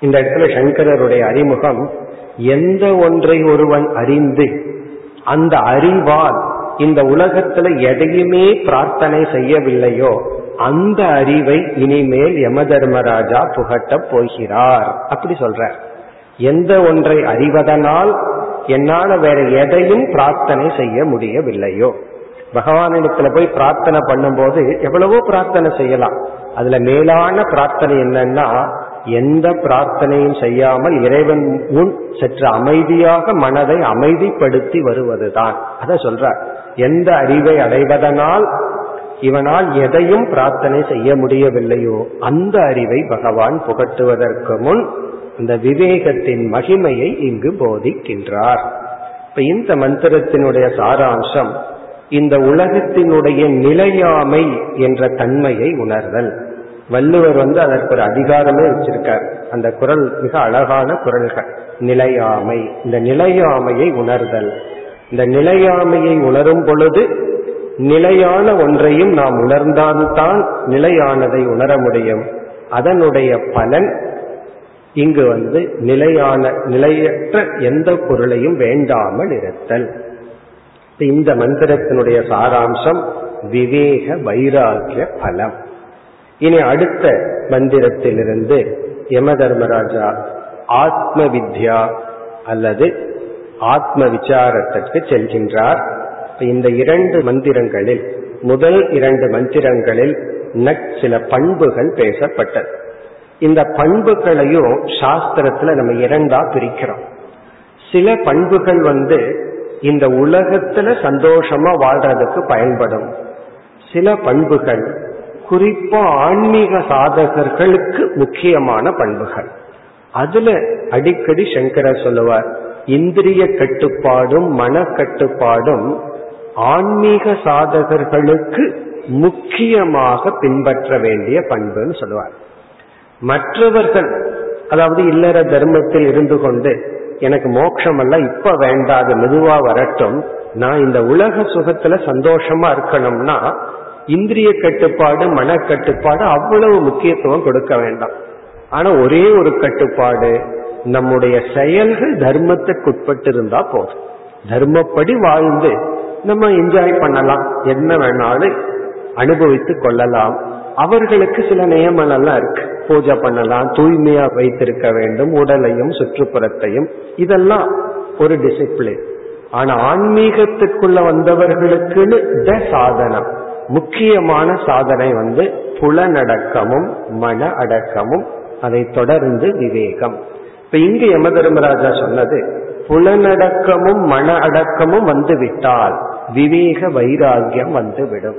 இந்த இடத்துல சங்கரருடைய அறிமுகம் எந்த ஒன்றை ஒருவன் அறிந்து அந்த அறிவால் இந்த உலகத்துல எதையுமே பிரார்த்தனை செய்யவில்லையோ அந்த அறிவை இனிமேல் யம தர்மராஜா புகட்டப் போகிறார். அப்படி சொல்ற எந்த ஒன்றை அறிவதனால் என்னால வேற எதையும் பிரார்த்தனை செய்ய முடியவில்லையோ. பகவானிடத்துல போய் பிரார்த்தனை பண்ணும்போது எவ்வளவோ பிரார்த்தனை செய்யலாம். அதுல மேலான பிரார்த்தனை என்னன்னா எந்த பிரார்த்தனையும் செய்யாமல் இறைவன் முன் சற்று அமைதியாக மனதை அமைதிப்படுத்தி வருவதுதான். அதை சொல்றார். எந்த அறிவை அடைவதனால் இவனால் எதையும் பிரார்த்தனை செய்ய முடியவில்லையோ அந்த அறிவை பகவான் புகட்டுவதற்கு முன் இந்த விவேகத்தின் மகிமையை இங்கு போதிக்கின்றார். இப்ப இந்த மந்திரத்தினுடைய சாராம்சம் இந்த உலகத்தினுடைய நிலையாமை என்ற தன்மையை உணர்தல். வள்ளுவர் வந்து அதற்கு ஒரு அதிகாரமே வச்சிருக்கார். அந்த குரல் மிக அழகான குரல்கள். நிலையாமை. இந்த நிலையாமையை உணர்தல். இந்த நிலையாமையை உணரும் பொழுது நிலையான ஒன்றையும் நாம் உணர்ந்தால்தான் நிலையானதை உணர முடியும். அதனுடைய பலன் இங்கு வந்து நிலையான நிலையற்ற எந்த பொருளையும் வேண்டாமல் இருத்தல். இந்த மந்திரத்தினுடைய சாராம்சம் விவேக வைராக்கிய பலம். இனி அடுத்த மந்திரத்திலிருந்து யம தர்மராஜா ஆத்ம வித்யா அல்லது ஆத்ம விசாரத்திற்கு செல்கின்றார் இந்த இரண்டு மந்திரங்களில் முதல் இரண்டு மந்திரங்களில் சில பண்புகள் பேசப்பட்டது. இந்த பண்புகளையும் சாஸ்திரத்துல நம்ம இரண்டா பிரிக்கிறோம். சில பண்புகள் வந்து இந்த உலகத்துல சந்தோஷமா வாழ்றதுக்கு பயன்படும். சில பண்புகள் குறிப்பா ஆன்மீக சாதகர்களுக்கு முக்கியமான பண்புகள். அதுல அடிக்கடி சங்கரர் சொல்லுவார் இந்திரிய கட்டுப்பாடும் மன கட்டுப்பாடும் ஆன்மீக சாதகர்களுக்கு முக்கியமாக பின்பற்ற வேண்டிய பண்புன்னு சொல்லுவார். மற்றவர்கள் அதாவது இல்லற தர்மத்தில் இருந்து கொண்டு எனக்கு மோட்சம் எல்லாம் இப்ப வேண்டாது மெதுவா வரட்டும் நான் இந்த உலக சுகத்துல சந்தோஷமா இருக்கணும்னா இந்திரிய கட்டுப்பாடு மனக்கட்டுப்பாடு அவ்வளவு முக்கியத்துவம் கொடுக்க வேண்டாம். ஆனா ஒரே ஒரு கட்டுப்பாடு நம்முடைய செயல்கள் தர்மத்துக்குட்பட்டு இருந்தா போதும். தர்மப்படி வாழ்ந்து நம்ம என்ஜாய் பண்ணலாம். என்ன வேணாலும் அனுபவித்து கொள்ளலாம். அவர்களுக்கு சில நியமனம்லாம் இருக்கு. பூஜை பண்ணலாம் தூய்மையா வைத்திருக்க வேண்டும் உடலையும் சுற்றுப்புறத்தையும். இதெல்லாம் ஒரு டிசிப்ளின் ஆனா ஆன்மீகத்துக்குள்ள வந்தவர்களுக்குன்னு த சாதனம். முக்கியமான சாதனை வந்து புலனடக்கமும் மன அடக்கமும் அதை தொடர்ந்து விவேகம். இப்ப இங்கு யம தர்மராஜா சொன்னது புலனடக்கமும் மன அடக்கமும் வந்து விட்டால் விவேக வைராகியம் வந்துவிடும்.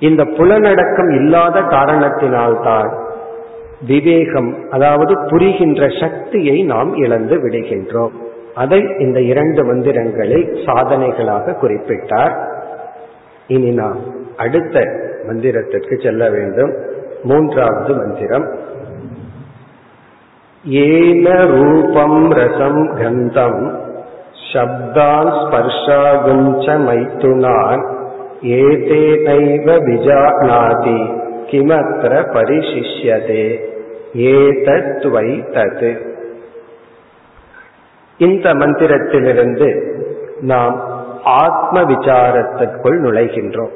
இந்த புலனடக்கம் இல்லாத காரணத்தினால்தான் விவேகம் அதாவது புரிகின்ற சக்தியை நாம் இழந்து விடுகின்றோம். அதை இந்த இரண்டு மந்திரங்களை சாதனைகளாக குறிப்பிட்டார். இனி நாம் அடுத்த மந்திரத்திற்கு செல்ல வேண்டும். மூன்றாவது மந்திரம். ஏன ரூபம் ரசம் கந்தம் சப்தான் ஸ்பர்ஷாகுஞ்ச மைத்துனான் ஏதேனைவ விஜானாதி கிமத்திர பரிசிஷ்யதே ஏதத்வை தது. இந்த மந்திரத்திலிருந்து நாம் ஆத்ம விசாரத்திற்குள் நுழைகின்றோம்.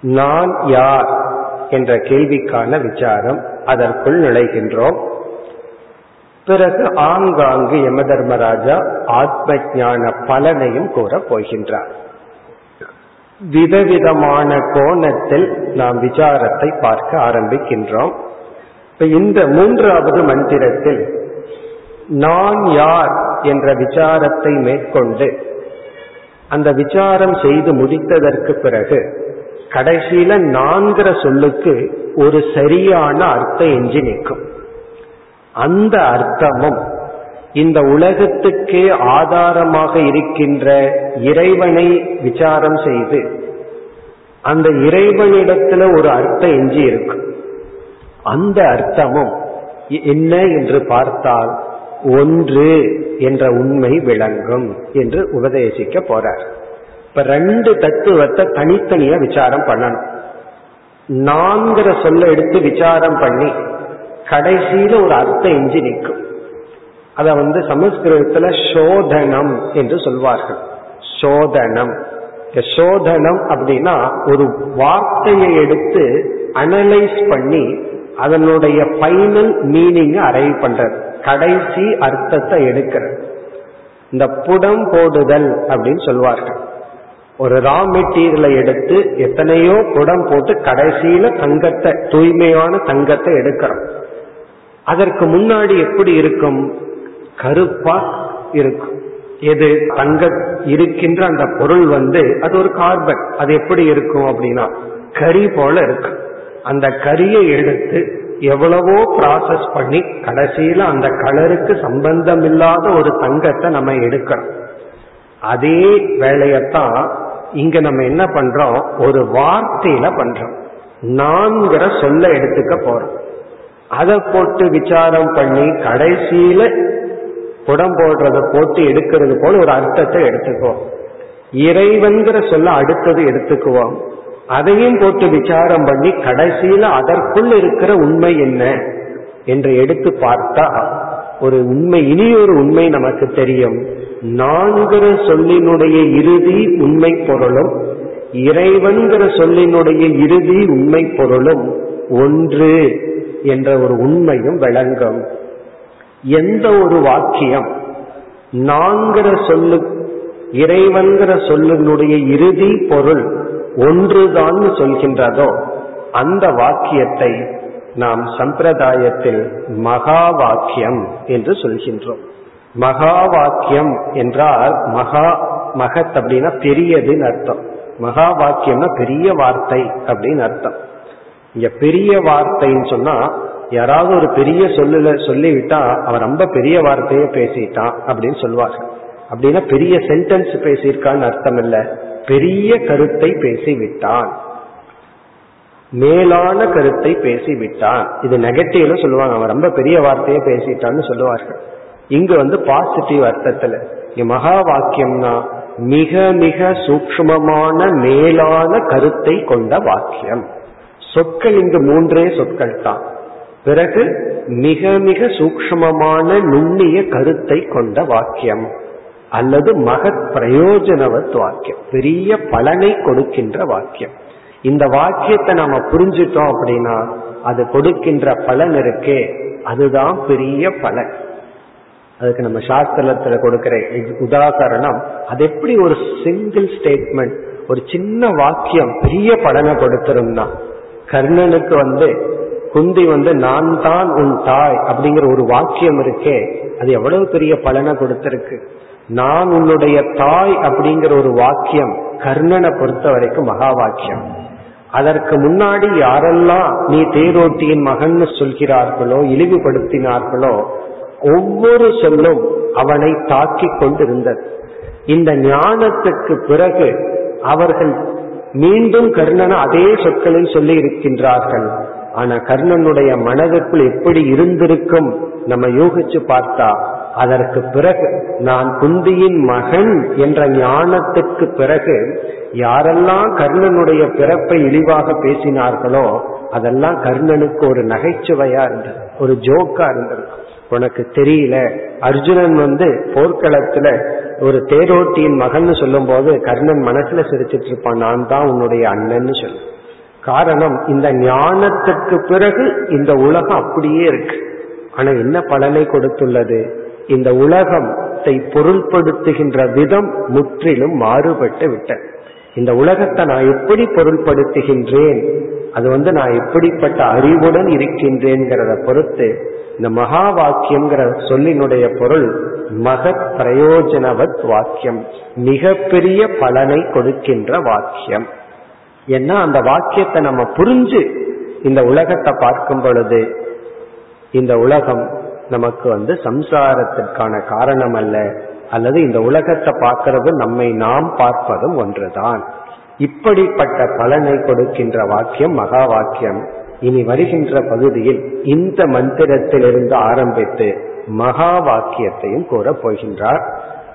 நான் யார் என்ற கேள்விக்கான விசாரம் அதற்குள் நுழைகின்றோம். பிறகு ஆங்காங்கு யம தர்மராஜா ஆத்ம ஞான பலனையும் கூற போகின்றார். விதவிதமான கோணத்தில் நாம் விசாரத்தை பார்க்க ஆரம்பிக்கின்றோம். இப்ப இந்த மூன்றாவது மந்திரத்தில் நான் யார் என்ற விசாரத்தை மேற்கொண்டு அந்த விசாரம் செய்து முடித்ததற்கு பிறகு கடைசியில நான்கிற சொல்லுக்கு ஒரு சரியான அர்த்தம் எஞ்சி நிற்கும். அந்த அர்த்தமும் இந்த உலகத்துக்கே ஆதாரமாக இருக்கின்ற இறைவனை விசாரம் செய்து அந்த இறைவனிடத்துல ஒரு அர்த்தம் எஞ்சி இருக்கும் அந்த அர்த்தமும் என்ன என்று பார்த்தால் ஒன்று என்ற உண்மை விளங்கும் என்று உபதேசிக்க போறார். இப்ப ரெண்டு தத்துவத்தை தனித்தனியா விசாரம் பண்ணணும். நான்கிற சொல்ல எடுத்து விசாரம் பண்ணி கடைசியில ஒரு அர்த்தம் எஞ்சி நிற்கும். அத வந்து சமஸ்கிருதத்துல சோதனம் என்று சொல்வார்கள். சோதனம். சோதனம் அப்படின்னா ஒரு வார்த்தையை எடுத்து அனலைஸ் பண்ணி அதனுடைய ஃபைனல் மீனிங் அரைவ் பண்றது. கடைசி அர்த்தத்தை எடுக்கிறது. இந்த புடம் போடுதல் அப்படின்னு சொல்வார்கள். ஒரு ரா மெட்டீரியலை எடுத்து எத்தனையோ குடம் போட்டு கடைசியில தங்கத்தை தூய்மையான தங்கத்தை எடுக்கிறோம். அதற்கு முன்னாடி எப்படி இருக்கும்? கருப்பா இருக்கும். எது? தங்க இருக்கின்ற அந்த பொருள் வந்து அது ஒரு கார்பன் அது எப்படி இருக்கும் அப்படின்னா கறி போல இருக்கும். அந்த கரியை எடுத்து எவ்வளவோ ப்ராசஸ் பண்ணி கடைசியில அந்த கலருக்கு சம்பந்தம் இல்லாத ஒரு தங்கத்தை நம்ம எடுக்கிறோம். அதே வேலையத்தான் இங்க நம்ம என்ன பண்றோம்? ஒரு வார்த்தையில பண்றோம். நான்கிற சொல்ல எடுத்துக்க போறோம். அதை போட்டு விசாரம் பண்ணி கடைசியில புடம் போடுறத போட்டு எடுக்கிறது போல ஒரு அர்த்தத்தை எடுத்துக்குவோம். இறைவன்கிற சொல்ல அடுத்தது எடுத்துக்குவோம். அதையும் போட்டு விசாரம் பண்ணி கடைசியில அதற்குள் இருக்கிற உண்மை என்ன என்று எடுத்து பார்த்தா ஒரு உண்மை இனி ஒரு உண்மை நமக்கு தெரியும். நான்கிற சொல்லினுடைய இறுதி உண்மை பொருளும் இறைவன்கிற சொல்லினுடைய இறுதி உண்மை பொருளும் ஒன்று என்ற ஒரு உண்மையும் விளங்கும். எந்த ஒரு வாக்கியம் நான்கிற சொல்லு இறைவன்கிற சொல்லினுடைய இறுதி பொருள் ஒன்றுதான் சொல்கின்றதோ அந்த வாக்கியத்தை நாம் சம்பிரதாயத்தில் மகா வாக்கியம் என்று சொல்கின்றோம். மகா வாக்கியம் என்றால் மகா மகத் அப்படின்னா பெரியதுன்னு அர்த்தம். மகா வாக்கியம்னா பெரிய வார்த்தை அப்படின்னு அர்த்தம். இங்க பெரிய வார்த்தைன்னு சொன்னா யாராவது ஒரு பெரிய சொல்லுல சொல்லிவிட்டா அவன் ரொம்ப பெரிய வார்த்தையை பேசிட்டான் அப்படின்னு சொல்லுவாங்க அப்படின்னா பெரிய சென்டென்ஸ் பேசியிருக்கான்னு அர்த்தம் இல்ல பெரிய கருத்தை பேசி விட்டான் மேலான கருத்தை பேசிவிட்டான். இது நெகட்டிவ்ல சொல்லுவாங்க. அவன் ரொம்ப பெரிய வார்த்தையை பேசிட்டான்னு சொல்லுவார்கள். இங்கு வந்து பாசிட்டிவ் அர்த்தத்துல. மகா வாக்கியம்னா மிக மிக சூக்ஷ்மமான மேலான கருத்தை கொண்ட வாக்கியம். சொற்கள் இங்கு மூன்றே சொற்கள் தான். பிறகு மிக மிக சூக்ஷ்மமான நுண்ணிய கருத்தை கொண்ட வாக்கியம். அல்லது மகத் பிரயோஜனவத் வாக்கியம். பெரிய பலனை கொடுக்கின்ற வாக்கியம். இந்த வாக்கியத்தை நாம புரிஞ்சிட்டோம் அப்படின்னா அது கொடுக்கின்ற பலன் இருக்கே. அதுதான் பெரிய பலன். அதுக்கு நம்ம சாஸ்திரத்துல கொடுக்கிற உதாகரணம் அது எப்படி ஒரு சிங்கிள் ஸ்டேட்மெண்ட் ஒரு சின்ன வாக்கியம் பெரிய பலனை கொடுத்திருந்தா? கர்ணனுக்கு வந்து குந்தி வந்து நான் தான் உன் தாய் அப்படிங்கிற ஒரு வாக்கியம் இருக்கே அது எவ்வளவு பெரிய பலனை கொடுத்திருக்கு? நான் உன்னுடைய தாய் அப்படிங்கிற ஒரு வாக்கியம் கர்ணனை பொறுத்த வரைக்கும் மகா வாக்கியம். அதற்கு முன்னாடி யாரெல்லாம் நீ தேரோட்டியின் மகன் சொல்கிறார்களோ இழிவுபடுத்தினார்களோ ஒவ்வொரு சொல்லும் அவனை தாக்கிக் கொண்டிருந்தது. இந்த ஞானத்துக்கு பிறகு அவர்கள் மீண்டும் கர்ணன் அதே சொற்களில் சொல்லி இருக்கின்றார்கள். ஆனா கர்ணனுடைய மனதுக்குள் எப்படி இருந்திருக்கும் நம்ம யோகிச்சு பார்த்தா அதற்கு பிறகு நான் குந்தியின் மகன் என்ற ஞானத்துக்கு பிறகு யாரெல்லாம் கர்ணனுடைய பிறப்பை இழிவாக பேசினார்களோ அதெல்லாம் கர்ணனுக்கு ஒரு நகைச்சுவையா இருந்தது ஒரு ஜோக்கா இருந்தது. உனக்கு தெரியல. அர்ஜுனன் வந்து போர்க்களத்துல ஒரு தேரோட்டியின் மகன் சொல்லும் போது கர்ணன் மனசுல சிரிச்சிட்டு இருப்பான் நான் தான் உன்னுடைய அண்ணன்னு சொல்லு காரணம் இந்த ஞானத்துக்கு பிறகு இந்த உலகம் அப்படியே இருக்கு. ஆனா என்ன பலனை கொடுத்துள்ளது? இந்த உலகத்தை பொருள்படுத்துகின்ற விதம் முற்றிலும் மாறுபட்டு விட்ட இந்த உலகத்தை நான் எப்படி பொருள்படுத்துகின்றேன்? அது வந்து நான் எப்படிப்பட்ட அறிவுடன் இருக்கின்றேங்கிறத பொறுத்து இந்த மகா வாக்கியம்ங்கிற சொல்லினுடைய பொருள் மகத் பிரயோஜனவத் வாக்கியம் மிகப்பெரிய பலனை கொடுக்கின்ற வாக்கியம். ஏன்னா அந்த வாக்கியத்தை நம்ம புரிஞ்சு இந்த உலகத்தை பார்க்கும் பொழுது இந்த உலகம் நமக்கு வந்து சம்சாரத்திற்கான காரணம் அல்ல அல்லது இந்த உலகத்தை பார்க்கறது நம்மை நாம் பார்ப்பதும் ஒன்றுதான். இப்படிப்பட்ட பலனை கொடுக்கின்ற வாக்கியம் மகா வாக்கியம். இனி வருகின்ற பகுதியில் இந்த மந்திரத்திலிருந்து ஆரம்பித்து மகா வாக்கியத்தையும் கூறப் போகின்றார்.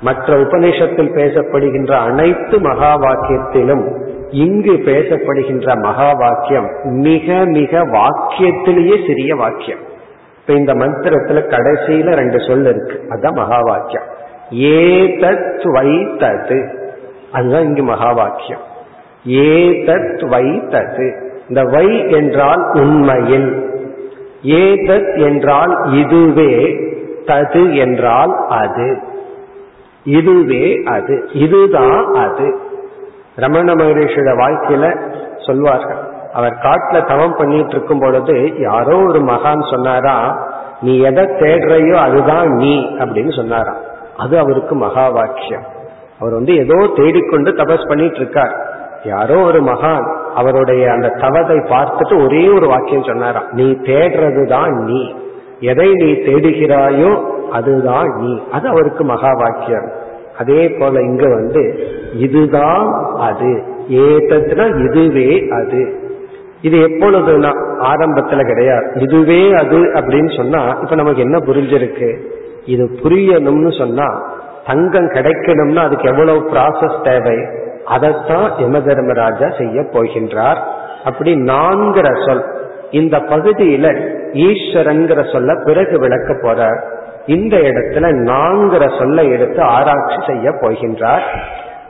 மற்ற உபநிஷத்தில் பேசப்படுகின்ற அனைத்து மகா வாக்கியத்திலும் இங்கு பேசப்படுகின்ற மகா வாக்கியம் மிக மிக வாக்கியத்திலேயே சிறிய வாக்கியம். இப்ப இந்த மந்திரத்துல கடைசியில ரெண்டு சொல் இருக்கு. அதுதான் மகா வாக்கியம். ஏதத் வை அதுதான் இங்கு மகா வாக்கியம். ஏதத் வை தது இந்த வை என்றால் உண்மையில். ஏதத் என்றால் இதுவே தது என்றால் அது. இதுவே அது. இதுதான் அது. ரமண மகரிஷியோட வாழ்க்கையில சொல்வார்கள் அவர் காட்டுல தவம் பண்ணிட்டு இருக்கும் பொழுது யாரோ ஒரு மகான் சொன்னாரா நீ எதை தேடுறையோ அதுதான் நீ அப்படின்னு சொன்னாராம். அது அவருக்கு மகா வாக்கியம். அவர் வந்து ஏதோ தேடிக்கொண்டு தபஸ் பண்ணிட்டு இருக்கார். யாரோ ஒரு மகான் அவருடைய அந்த தவத்தை பார்த்துட்டு ஒரே ஒரு வாக்கியம் சொன்னாராம் நீ தேடுறது தான் நீ. எதை நீ தேடுகிறாயோ அதுதான் நீ. அது அவருக்கு மகா வாக்கியம். அதே போல இங்க வந்து இதுதான் அது. ஏதத்துனா இதுவே அது. இது எப்பொழுதுனா ஆரம்பத்துல கிடையாது. இதுவே அது அப்படின்னு சொன்னா இப்ப நமக்கு என்ன புரிஞ்சிருக்கு? இது புரியணும்னு சொன்னா தங்கம் கிடைக்கணும்னா அதுக்கு எவ்வளவு ப்ராசஸ் தேவை? அதைத்தான் யம தர்மராஜா செய்ய போகின்றார். அப்படி நான்கிற சொல் இந்த பகுதியில ஈஸ்வரங்கிற சொல்ல பிறகு விளக்க போறார். இந்த இடத்துல நான்கிற சொல்ல எடுத்து ஆராய்ச்சி செய்ய போகின்றார்.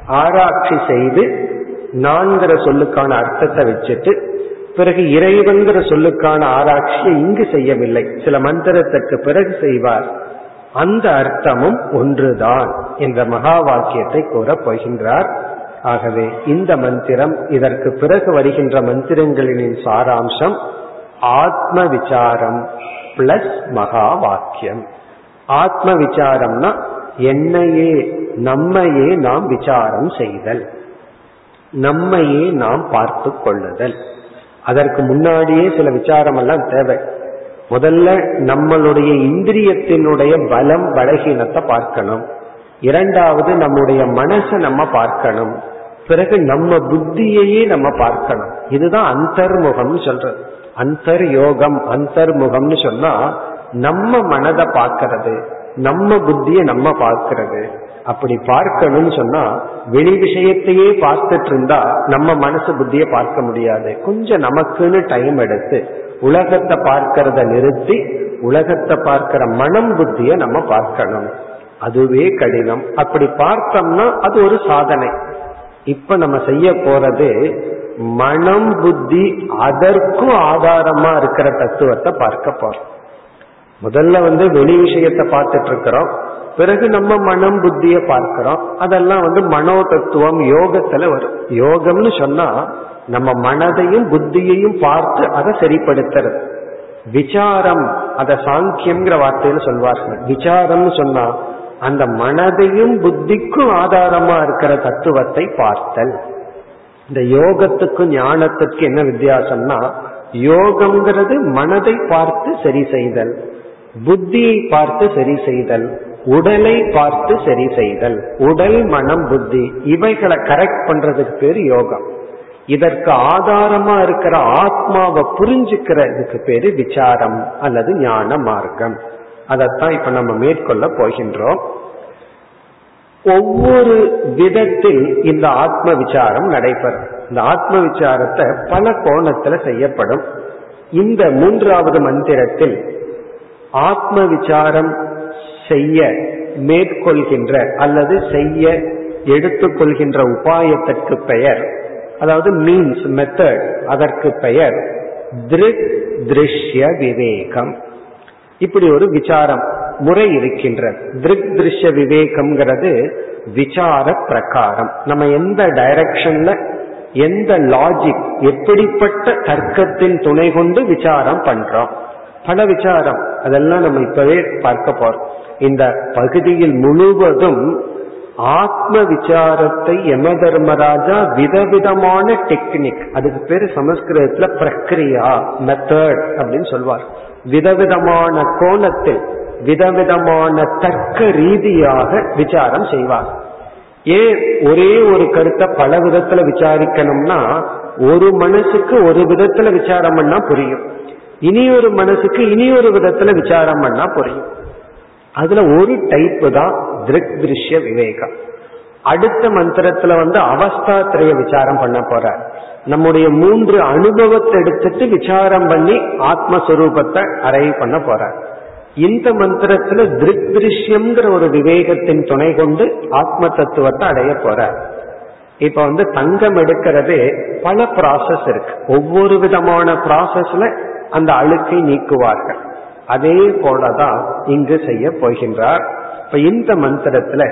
ஆராய்ச்சி செய்து நான்கிற சொல்லுக்கான அர்த்தத்தை வச்சுட்டு பிறகு இறைவன்கிற சொல்லுக்கான ஆராய்ச்சியை இங்கு செய்யவில்லை. சில மந்திரத்திற்கு பிறகு செய்வார். அந்த அர்த்தமும் ஒன்றுதான் என்ற மகா வாக்கியத்தை கூறப் போகின்றார். ஆகவே இந்த மந்திரம் இதற்கு பிறகு வருகின்ற மந்திரங்களின் சாராம்சம் ஆத்ம விசாரம் பிளஸ் மகா வாக்கியம் ஆத்ம விசாரம்னா என்னையே நம்மையே நாம் விசாரம் செய்தல். நம்மையே நாம் பார்த்து கொள்ளுதல். அதற்கு முன்னாடியே சில விசாரம் எல்லாம் தேவை. முதல்ல நம்மளுடைய இந்திரியத்தினுடைய பலம் பலகீனத்தை பார்க்கணும். இரண்டாவது நம்முடைய மனசை நம்ம பார்க்கணும். பிறகு நம்ம புத்தியையே நம்ம பார்க்கணும். இதுதான் அந்தர்முகம்னு சொல்றது. அந்தர் யோகம் அந்தர்முகம்னு சொன்னா நம்ம மனதை பார்க்கறது நம்ம புத்தியை நம்ம பார்க்கறது. அப்படி பார்க்கணும்னு சொன்னா வெளி விஷயத்தையே பார்த்துட்டு இருந்தா நம்ம மனசு புத்தியை பார்க்க முடியாது. கொஞ்சம் நமக்குன்னு டைம் எடுத்து உலகத்தை பார்க்கறத நிறுத்தி உலகத்தை பார்க்கிற மனம் புத்திய நம்ம பார்க்கணும். அதுவே கடினம். அப்படி பார்த்தோம்னா அது ஒரு சாதனை. இப்ப நம்ம செய்ய போறது மனம் புத்தி அதற்கும் ஆதாரமா இருக்கிற தத்துவத்தை பார்க்க போறோம். முதல்ல வந்து வெளி விஷயத்தை பார்த்துட்டு இருக்கிறோம் பிறகு நம்ம மனம் புத்திய பார்க்கிறோம். அதெல்லாம் வந்து மனோ தத்துவம் யோகத்துல வரும். யோகம்னு சொன்னா நம்ம மனதையும் புத்தியையும் பார்த்து அதை சரிப்படுத்துறது. விசாரம் அத சாங்கியம்ங்கிற வார்த்தையில சொல்வார்கள். விசாரம்னு சொன்னா அந்த மனதையும் புத்திக்கும் ஆதாரமா இருக்கிற தத்துவத்தை பார்த்தல். இந்த யோகத்துக்கும் ஞானத்துக்கு என்ன வித்தியாசம்னா யோகம்ங்கிறது மனதை பார்த்து சரி செய்தல் புத்தியை பார்த்து சரி செய்தல் உடலை பார்த்து சரி செய்தல் உடல் மனம் புத்தி இவைகளை கரெக்ட் பண்றதுக்கு பேர் யோகம். இதற்கு ஆதாரமா இருக்கிற ஆத்மாவை புரிஞ்சுக்கிறதுக்கு பேரு விசாரம் அல்லது ஞான மார்க்கம். அதைத்தான் இப்ப நம்ம மேற்கொள்ள போகின்றோம். ஒவ்வொரு விதத்தில் இந்த ஆத்ம விசாரம் நடைபெறும். இந்த ஆத்ம விசாரத்தை பல கோணத்துல செய்யப்படும். இந்த மூன்றாவது மந்திரத்தில் ஆத்ம விசாரம் செய்ய மேற்கொள்கின்ற அல்லது செய்ய எடுத்துக்கொள்கின்ற உபாயத்திற்கு பெயர் அதாவது மீன்ஸ் மெத்தட் அதற்கு பெயர் திருக் திருஷ்ய விவேகம். இப்படி ஒரு விசாரம் முறை இருக்கின்றது. திருக் திருஷ்ய விவேகம்ங்கிறது விசார பிரகாரம். நம்ம எந்த டைரக்ஷன்ல எந்த லாஜிக் எப்படிப்பட்ட தர்க்கத்தின் துணை கொண்டு விசாரம் பண்றோம். பல விசாரம் அதெல்லாம் நம்ம இப்பவே பார்க்க போறோம். இந்த பகுதியில் முழுவதும் ஆத்ம விசாரத்தை யம தர்மராஜா விதவிதமான டெக்னிக் அதுக்கு பேரு சமஸ்கிருதத்துல பிரக்ரியா மெத்தட் அப்படின்னு சொல்வார். விதவிதமான கோணத்தில் விதவிதமான தர்க்க ரீதியாக விசாரம் செய்வார். ஏன் ஒரே ஒரு கருத்தை பல விதத்துல விசாரிக்கணும்னா ஒரு மனசுக்கு ஒரு விதத்துல விசாரம் பண்ணா புரியும். இனி ஒரு மனசுக்கு இனி ஒரு விதத்துல விசாரம் பண்ணா புரியும். அதுல ஒரு டைப் தான் திருக் திருஷ்ய விவேகம். அடுத்த மந்திரத்துல வந்து அவஸ்தா திரைய விசாரம் பண்ண போறார். நம்முடைய மூன்று அனுபவத்தை எடுத்துட்டு விசாரம் பண்ணி ஆத்மஸ்வரூபத்தை அரைவ் பண்ண போறார். இந்த மந்திரத்துல திருக் திருஷ்யம்ங்கிற ஒரு விவேகத்தின் துணை கொண்டு ஆத்ம தத்துவத்தை அடைய போற இப்ப வந்து தங்கம் எடுக்கிறதே பல ப்ராசஸ் இருக்கு. ஒவ்வொரு விதமான ப்ராசஸ்ல அந்த அழுக்கை நீக்குவார்கள். அதே போலதான் இங்கு செய்ய போகின்றார். இப்ப இந்த மந்திரத்துல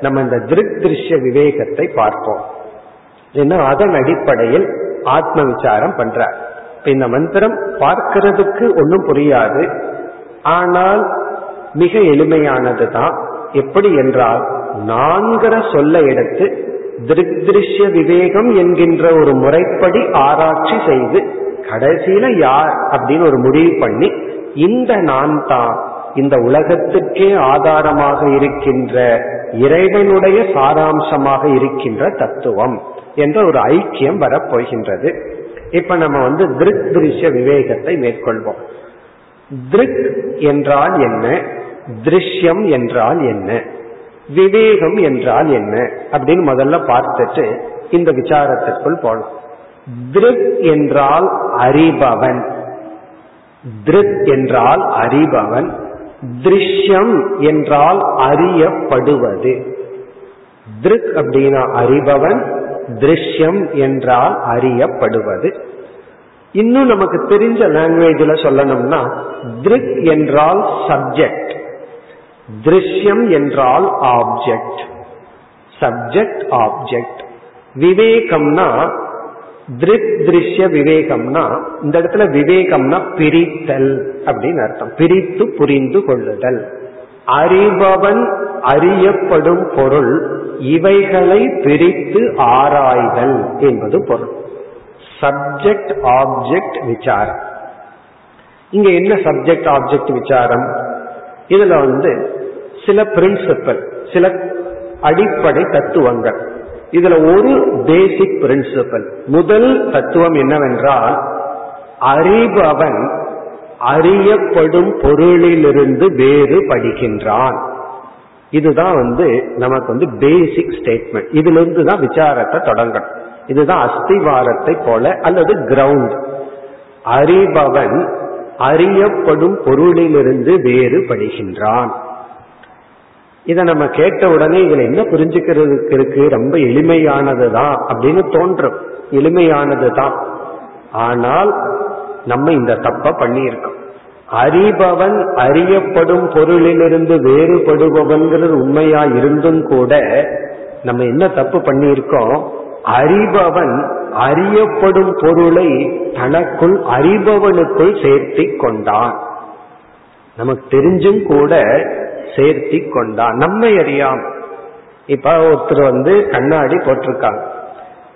நம்ம இந்த திருக் திருஷ்ய விவேகத்தை பார்ப்போம். என்ன அதன் அடிப்படையில் ஆத்ம விசாரம் பண்றார். இப்ப இந்த மந்திரம் பார்க்கிறதுக்கு ஒன்றும் புரியாது. ஆனால் மிக எளிமையானது தான். எப்படி என்றால் நான்கிற சொல்ல எடுத்து திருஷ்ய விவேகம் என்கின்ற ஒரு முறைப்படி ஆராய்ச்சி செய்து கடைசியில யார் அப்படின்னு ஒரு முடிவு பண்ணி இந்த நான் தான் இந்த உலகத்துக்கே ஆதாரமாக இருக்கின்ற இறைவனுடைய சாராம்சமாக இருக்கின்ற தத்துவம் என்ற ஒரு ஐக்கியம் வரப்போகின்றது. இப்ப நம்ம வந்து திருக் திருஷ்ய விவேகத்தை மேற்கொள்வோம். திருக் என்றால் என்ன? திருஷ்யம் என்றால் என்ன? விவேகம் என்றால் என்ன? அப்படின்னு முதல்ல பார்த்துட்டு இந்த விசாரத்திற்குள் போகலாம் திருக் என்றால் அறிபவன். திருக் என்றால் அறிபவன். திருஷ்யம் என்றால் அறியப்படுவது. திருக் அப்படின்னா அறிபவன் திருஷ்யம் என்றால் அறியப்படுவது. இன்னும் நமக்கு தெரிஞ்ச லாங்குவேஜ்ல சொல்லணும்னா திருக் என்றால் சப்ஜெக்ட் திருஷ்யம் என்றால் ஆப்ஜெக்ட் சப்ஜெக்ட் ஆப்ஜெக்ட் விவேகம்னா திருக் திருஷ்ய விவேகம்னா இந்த இடத்துல விவேகம்னா பிரித்தல் அப்படின்னு அர்த்தம். பிரித்து புரிந்து கொள்ளுதல். அறிபவன் அறியப்படும் பொருள் இவைகளை பிரித்து ஆராய்தல் என்பது பொருள். சப்ஜெக்ட் ஆப்ஜெக்ட் விசாரம். இங்க என்ன சப்ஜெக்ட் ஆப்ஜெக்ட் விசாரம்? இதுல வந்து சில பிரின்சிபல் சில அடிப்படை தத்துவங்கள். இதுல ஒரு பேசிக் பிரின்சிபல் முதல் தத்துவம் என்னவென்றால் அறிபவன் அறியப்படும் பொருளிலிருந்து வேறுபடுகின்றான் இதுதான் வந்து நமக்கு வந்து பேசிக் ஸ்டேட்மெண்ட் இதுல இருந்து தான் விசாரத்தை தொடங்கணும். இதுதான் அஸ்திவாரத்தை போல அல்லது கிரவுண்ட் அறிபவன் அறியப்படும் பொருளிலிருந்து வேறுபடுகின்றான் இதை நம்ம கேட்ட உடனே இதுல என்ன புரிஞ்சுக்கிறதுக்கு இருக்கு? ரொம்ப எளிமையானது தான் அப்படின்னு தோன்றும். எளிமையானது தான் ஆனால் நம்ம இந்த தப்ப பண்ணியிருக்கோம். அறிபவன் அறியப்படும் பொருளிலிருந்து வேறுபடுபவன்கிறது உண்மையா இருந்தும் கூட நம்ம என்ன தப்பு பண்ணியிருக்கோம்? அறிபவன் அறியப்படும் பொருளை தனக்குள் அறிபவனுக்குள் சேர்த்தி கொண்டான். நமக்கு தெரிஞ்சும் கூட சேர்த்தி கொண்டான் நம்மை அறியாம. இப்ப ஒருத்தர் வந்து கண்ணாடி போட்டிருக்காங்க.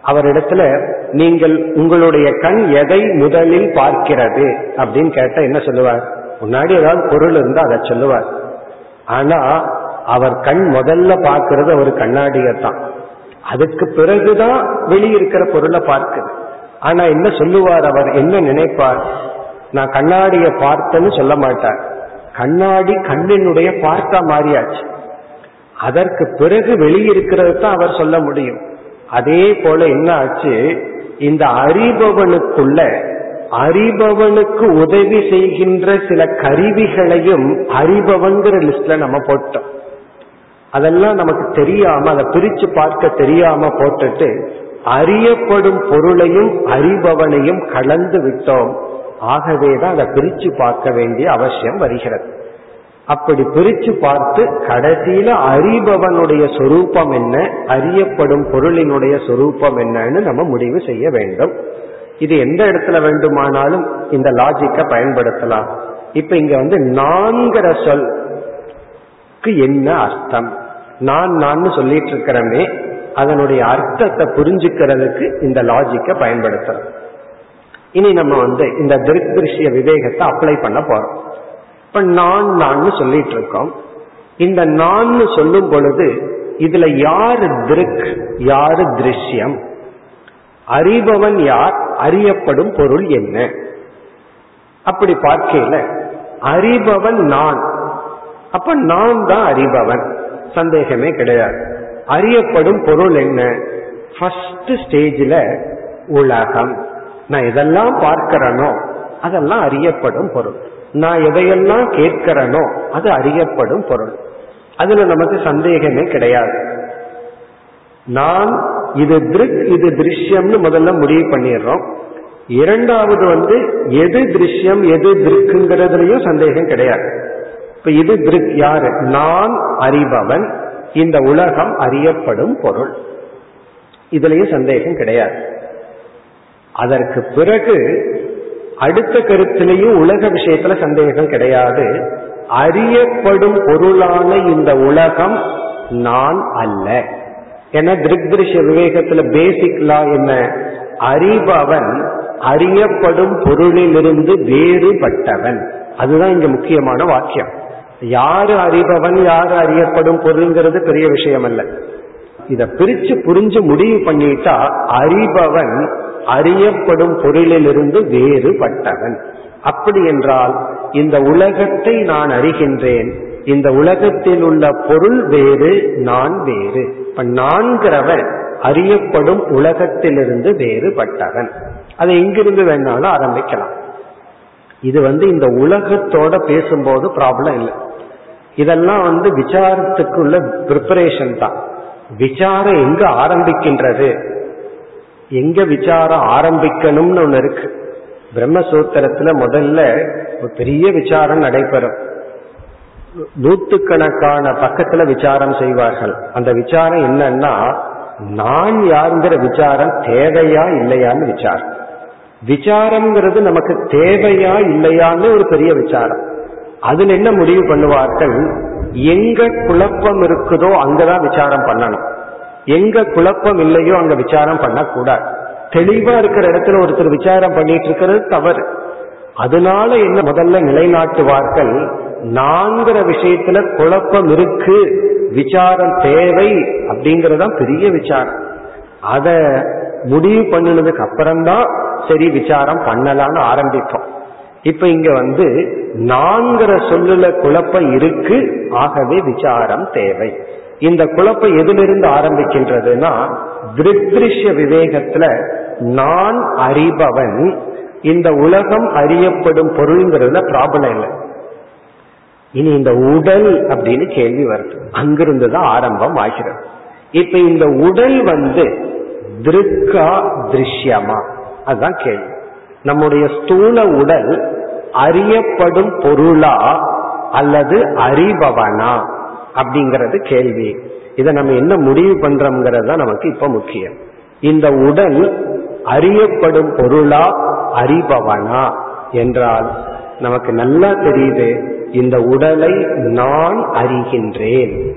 அவரிடத்துல நீங்கள் உங்களுடைய கண் எதை முதலில் பார்க்கிறது? அப்படின்னு கேட்டா என்ன சொல்லுவார்? முன்னாடி ஏதாவது பொருள் இருந்தா அதை சொல்லுவார். ஆனா அவர் கண் முதல்ல பார்க்கறது ஒரு கண்ணாடியை தான். அதுக்கு பிறகுதான் வெளியிருக்கிற பொருளை பார்க்குது. ஆனா என்ன சொல்லுவார்? அவர் என்ன நினைப்பார்? நான் கண்ணாடியை பார்த்தேன்னு சொல்ல மாட்டார். கண்ணாடி கண்ணினுடைய பார்த்தா மாறியாச்சு. அதற்கு பிறகு வெளியிருக்கிறது தான் அவர் சொல்ல முடியும். அதே போல என்ன ஆச்சு? இந்த அறிபவனுக்குள்ள அறிபவனுக்கு உதவி செய்கின்ற சில கருவிகளையும் அறிபவன்கிற லிஸ்ட்ல நம்ம போட்டோம். அதெல்லாம் நமக்கு தெரியாம அதை பிரிச்சு பார்க்க தெரியாம போட்டுட்டு அறியப்படும் பொருளையும் அறிபவனையும் கலந்து விட்டோம். ஆகவேதான் அதை பிரிச்சு பார்க்க வேண்டிய அவசியம் வருகிறது. அப்படி பிரிச்சு பார்த்து கடைசியில அறிபவனுடைய சொரூபம் என்ன அறியப்படும் பொருளினுடைய சொரூபம் என்னன்னு நம்ம முடிவு செய்ய வேண்டும். இது எந்த இடத்துல வேண்டுமானாலும் இந்த லாஜிக்க பயன்படுத்தலாம். இப்ப இங்க வந்து நான்கிற சொல்க்கு என்ன அர்த்தம்? நான் நான் சொல்லிட்டு இருக்கிறமே அதனுடைய அர்த்தத்தை புரிஞ்சுக்கிறதுக்கு இந்த லாஜிக்க பயன்படுத்தலாம். இனி நம்ம வந்து இந்த திருஷ்ய விவேகத்தை அப்ளை பண்ண போறோம். இப்ப நான் நான் சொல்லிட்டு இருக்கோம். இந்த நான் சொல்லும் பொழுது இதுல யாரு திருக் யாரு திருஷ்யம்? அறிபவன் யார்? அறியப்படும் பொருள் என்ன? அப்படி பார்க்கையில அறிபவன் நான். அப்ப நான் தான் அறிபவன். சந்தேகமே கிடையாது. அறியப்படும் பொருள் என்ன? ஃபர்ஸ்ட் ஸ்டேஜில் உலகம். நான் எதெல்லாம் பார்க்கிறனோ அதெல்லாம் அறியப்படும் பொருள். நான் எதையெல்லாம் கேட்கிறனோ அது அறியப்படும் பொருள். அதுல நமக்கு சந்தேகமே கிடையாது. நான் இது திருக் இது திருஷ்யம்னு முதல்ல முடிவு பண்ணிடுறோம். இரண்டாவது வந்து எது திருஷ்யம் எது திருக்குங்கிறதுலயும் சந்தேகம் கிடையாது. இப்ப இது திருக் யாரு? நான் அறிபவன். இந்த உலகம் அறியப்படும் பொருள். இதுலயும் சந்தேகம் கிடையாது. அதற்கு பிறகு அடுத்த கருத்திலையும் உலக விஷயத்துல சந்தேகம் கிடையாது. அறியப்படும் பொருளான இந்த உலகம் நான் அல்ல. ஏன்னா திருஷ்ய விவேகத்துல பேசிக் லா என்ன? அறிபவன் அறியப்படும் பொருளிலிருந்து வேறுபட்டவன். அதுதான் இங்க முக்கியமான வாக்கியம். யாரு அறிபவன் யாரு அறியப்படும் பொருள்ங்கிறது பெரிய விஷயம் அல்ல இத பிரிச்சு புரிஞ்சு முடிவு பண்ணிட்டா அறிபவன் அறியப்படும் பொருளிலிருந்து வேறுபட்டவன். அப்படி என்றால் இந்த உலகத்தை நான் அறிகின்றேன் இந்த உலகத்தில் உள்ள பொருள் வேறு நான் வேறு. இப்ப நான்கிறவன் அறியப்படும் உலகத்திலிருந்து வேறுபட்டவன். அதை எங்கிருந்து வேணாலும் ஆரம்பிக்கலாம். இது வந்து இந்த உலகத்தோட பேசும்போது ப்ராப்ளம் இல்லை. இதெல்லாம் வந்து விசாரத்துக்குள்ள ப்ரிப்பரேஷன் தான். விசாரம் எங்க ஆரம்பிக்கின்றது? எங்க விசாரம் ஆரம்பிக்கணும்னு ஒண்ணு இருக்கு. பிரம்மசூத்திரத்துல முதல்ல ஒரு பெரிய விசாரம் நடைபெறும். நூத்துக்கணக்கான பக்கத்துல விசாரம் செய்வார்கள். அந்த விசாரம் என்னன்னா நான் யாருங்கிற விசாரம் தேவையா இல்லையான்னு விசாரம். விசாரம்ங்கிறது நமக்கு தேவையா இல்லையான்னு ஒரு பெரிய விசாரம். அதுல என்ன முடிவு பண்ணுவார்கள்? எங்க குழப்பம் இருக்குதோ அங்கதான் விசாரம் பண்ணணும். எங்க குழப்பம் இல்லையோ அங்க விசாரம் பண்ணக்கூடாது. தெளிவா இருக்கிற இடத்துல ஒருத்தர் விசாரம் பண்ணிட்டு இருக்கிறது தவறு. அதனால என்ன முதல்ல நிலைநாட்டுவார்கள்? நான்கிற விஷயத்துல குழப்பம் இருக்கு விசாரம் தேவை அப்படிங்கறதான் பெரிய விசாரம். அத முடிவு பண்ணினதுக்கு அப்புறம்தான் சரி விசாரம் பண்ணலான்னு ஆரம்பிப்போம். இப்ப இங்க வந்து நான்கிற சொல்லுல குழப்பம் இருக்கு ஆகவே விசாரம் தேவை. இந்த குழப்பம் எதிலிருந்து ஆரம்பிக்கின்றதுன்னா திருஷ்ய விவேகத்துல நான் அறிபவன் இந்த உலகம் அறியப்படும் பொருள்ங்கிறதுல ப்ராப்ளம் இல்லை. இனி இந்த உடல் அப்படின்னு கேள்வி வருது. அங்கிருந்து தான் ஆரம்பம் ஆகிறது. இப்ப இந்த உடல் வந்து திருக்கா திருஷ்யமா? அதுதான் கேள்வி. நம்முடைய ஸ்தூல உடல் அறியப்படும் பொருளா அல்லது அறிபவனா? அப்படிங்கறது கேள்வி. இதை நம்ம என்ன முடிவு பண்றோம்ங்கிறது தான் நமக்கு இப்ப முக்கியம். இந்த உடல் அறியப்படும் பொருளா அறிபவனா என்றால் நமக்கு நல்லா தெரியுது இந்த உடலை நான் அறிகின்றேன்.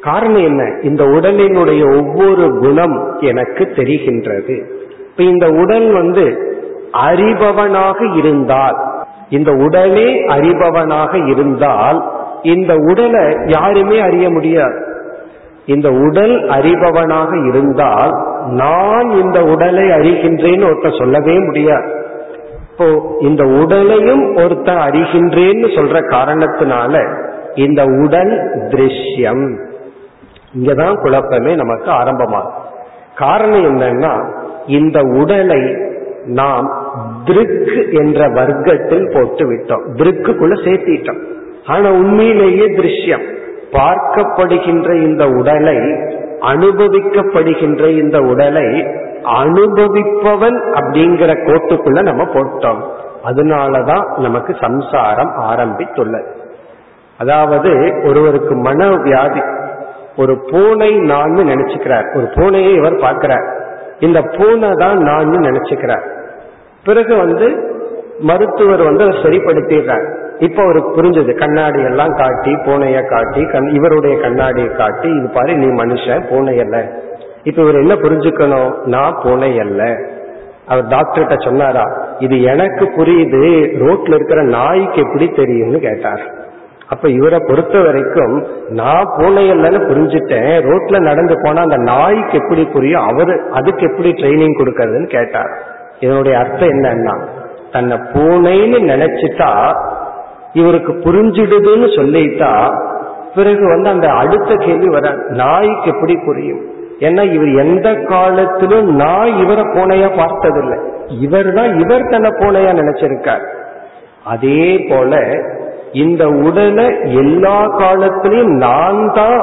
காரணம் என்ன? இந்த உடலினுடைய ஒவ்வொரு குணம் எனக்கு தெரிகின்றது. இப்ப இந்த உடல் வந்து அறிபவனாக இருந்தால் இந்த உடலே அறிபவனாக இருந்தால் இந்த உடலை யாருமே அறிய முடியாது. இந்த உடல் அறிபவனாக இருந்தால் நான் இந்த உடலை அறிகின்றேன்னு ஒருத்தர் சொல்லவே முடியாது. இப்போ இந்த உடலையும் ஒருத்தர் அறிகின்றேன்னு சொல்ற காரணத்தினால இந்த உடல் திருஷ்யம். இங்கதான் குழப்பமே நமக்கு ஆரம்பமாகும் காரணம் என்னன்னா இந்த உடலை நாம் திருக் என்ற வர்க்கத்தில் போட்டு விட்டோம் திருக்குள்ள சேர்த்திட்டோம். ஆனா உண்மையிலேயே திருஷ்யம். பார்க்கப்படுகின்ற இந்த உடலை அனுபவிக்கப்படுகின்ற இந்த உடலை அனுபவிப்பவன் அப்படிங்கிற கோட்டுக்குள்ள நம்ம போட்டோம். அதனாலதான் நமக்கு சம்சாரம் ஆரம்பித்துள்ளது. அதாவது ஒருவருக்கு மன வியாதி ஒரு பூனை நான் நினைச்சுக்கிறார். ஒரு பூனையை இவர் பார்க்கிறார். இந்த பூனை தான் நான் நினைச்சுக்கிறார். பிறகு வந்து மருத்துவர் வந்து அதை சரிப்படுத்திடுறார். இப்ப அவருக்கு புரிஞ்சது. கண்ணாடி எல்லாம் காட்டி பூனைய காட்டி கண் இவருடைய கண்ணாடியை காட்டி இது பாரு நீ மனுஷன் பூனை அல்ல. இப்ப இவர் என்ன புரிஞ்சுக்கணும்? நான் பூனை அல்ல. அவர் டாக்டர்கிட்ட சொன்னாரா இது எனக்கு புரியுது ரோட்ல இருக்கிற நாய்க்கு எப்படி தெரியும்னு கேட்டார். அப்ப இவரை பொறுத்த வரைக்கும் நான் பூனை இல்லைன்னு புரிஞ்சுட்டேன் ரோட்ல நடந்து போனா அந்த நாய்க்கு எப்படி புரியும் அவரு அதுக்கு எப்படி ட்ரைனிங் கொடுக்கறதுன்னு கேட்டார். இதனுடைய அர்த்தம் என்னன்னா தன்னை பூனைன்னு நினைச்சிட்டா இவருக்கு புரிஞ்சிடுதுன்னு சொல்லிட்டா பிறகு வந்து அந்த அடுத்த கேள்வி வர நாய்க்கு எப்படி புரியும்? ஏன்னா இவர் எந்த காலத்திலும் நாய் இவரை பூனையா பார்த்ததில்லை. இவர் தான் இவர் தன்னை பூனையா நினைச்சிருக்கார். அதே போல இந்த உடலை எல்லா காலத்திலையும் நான் தான்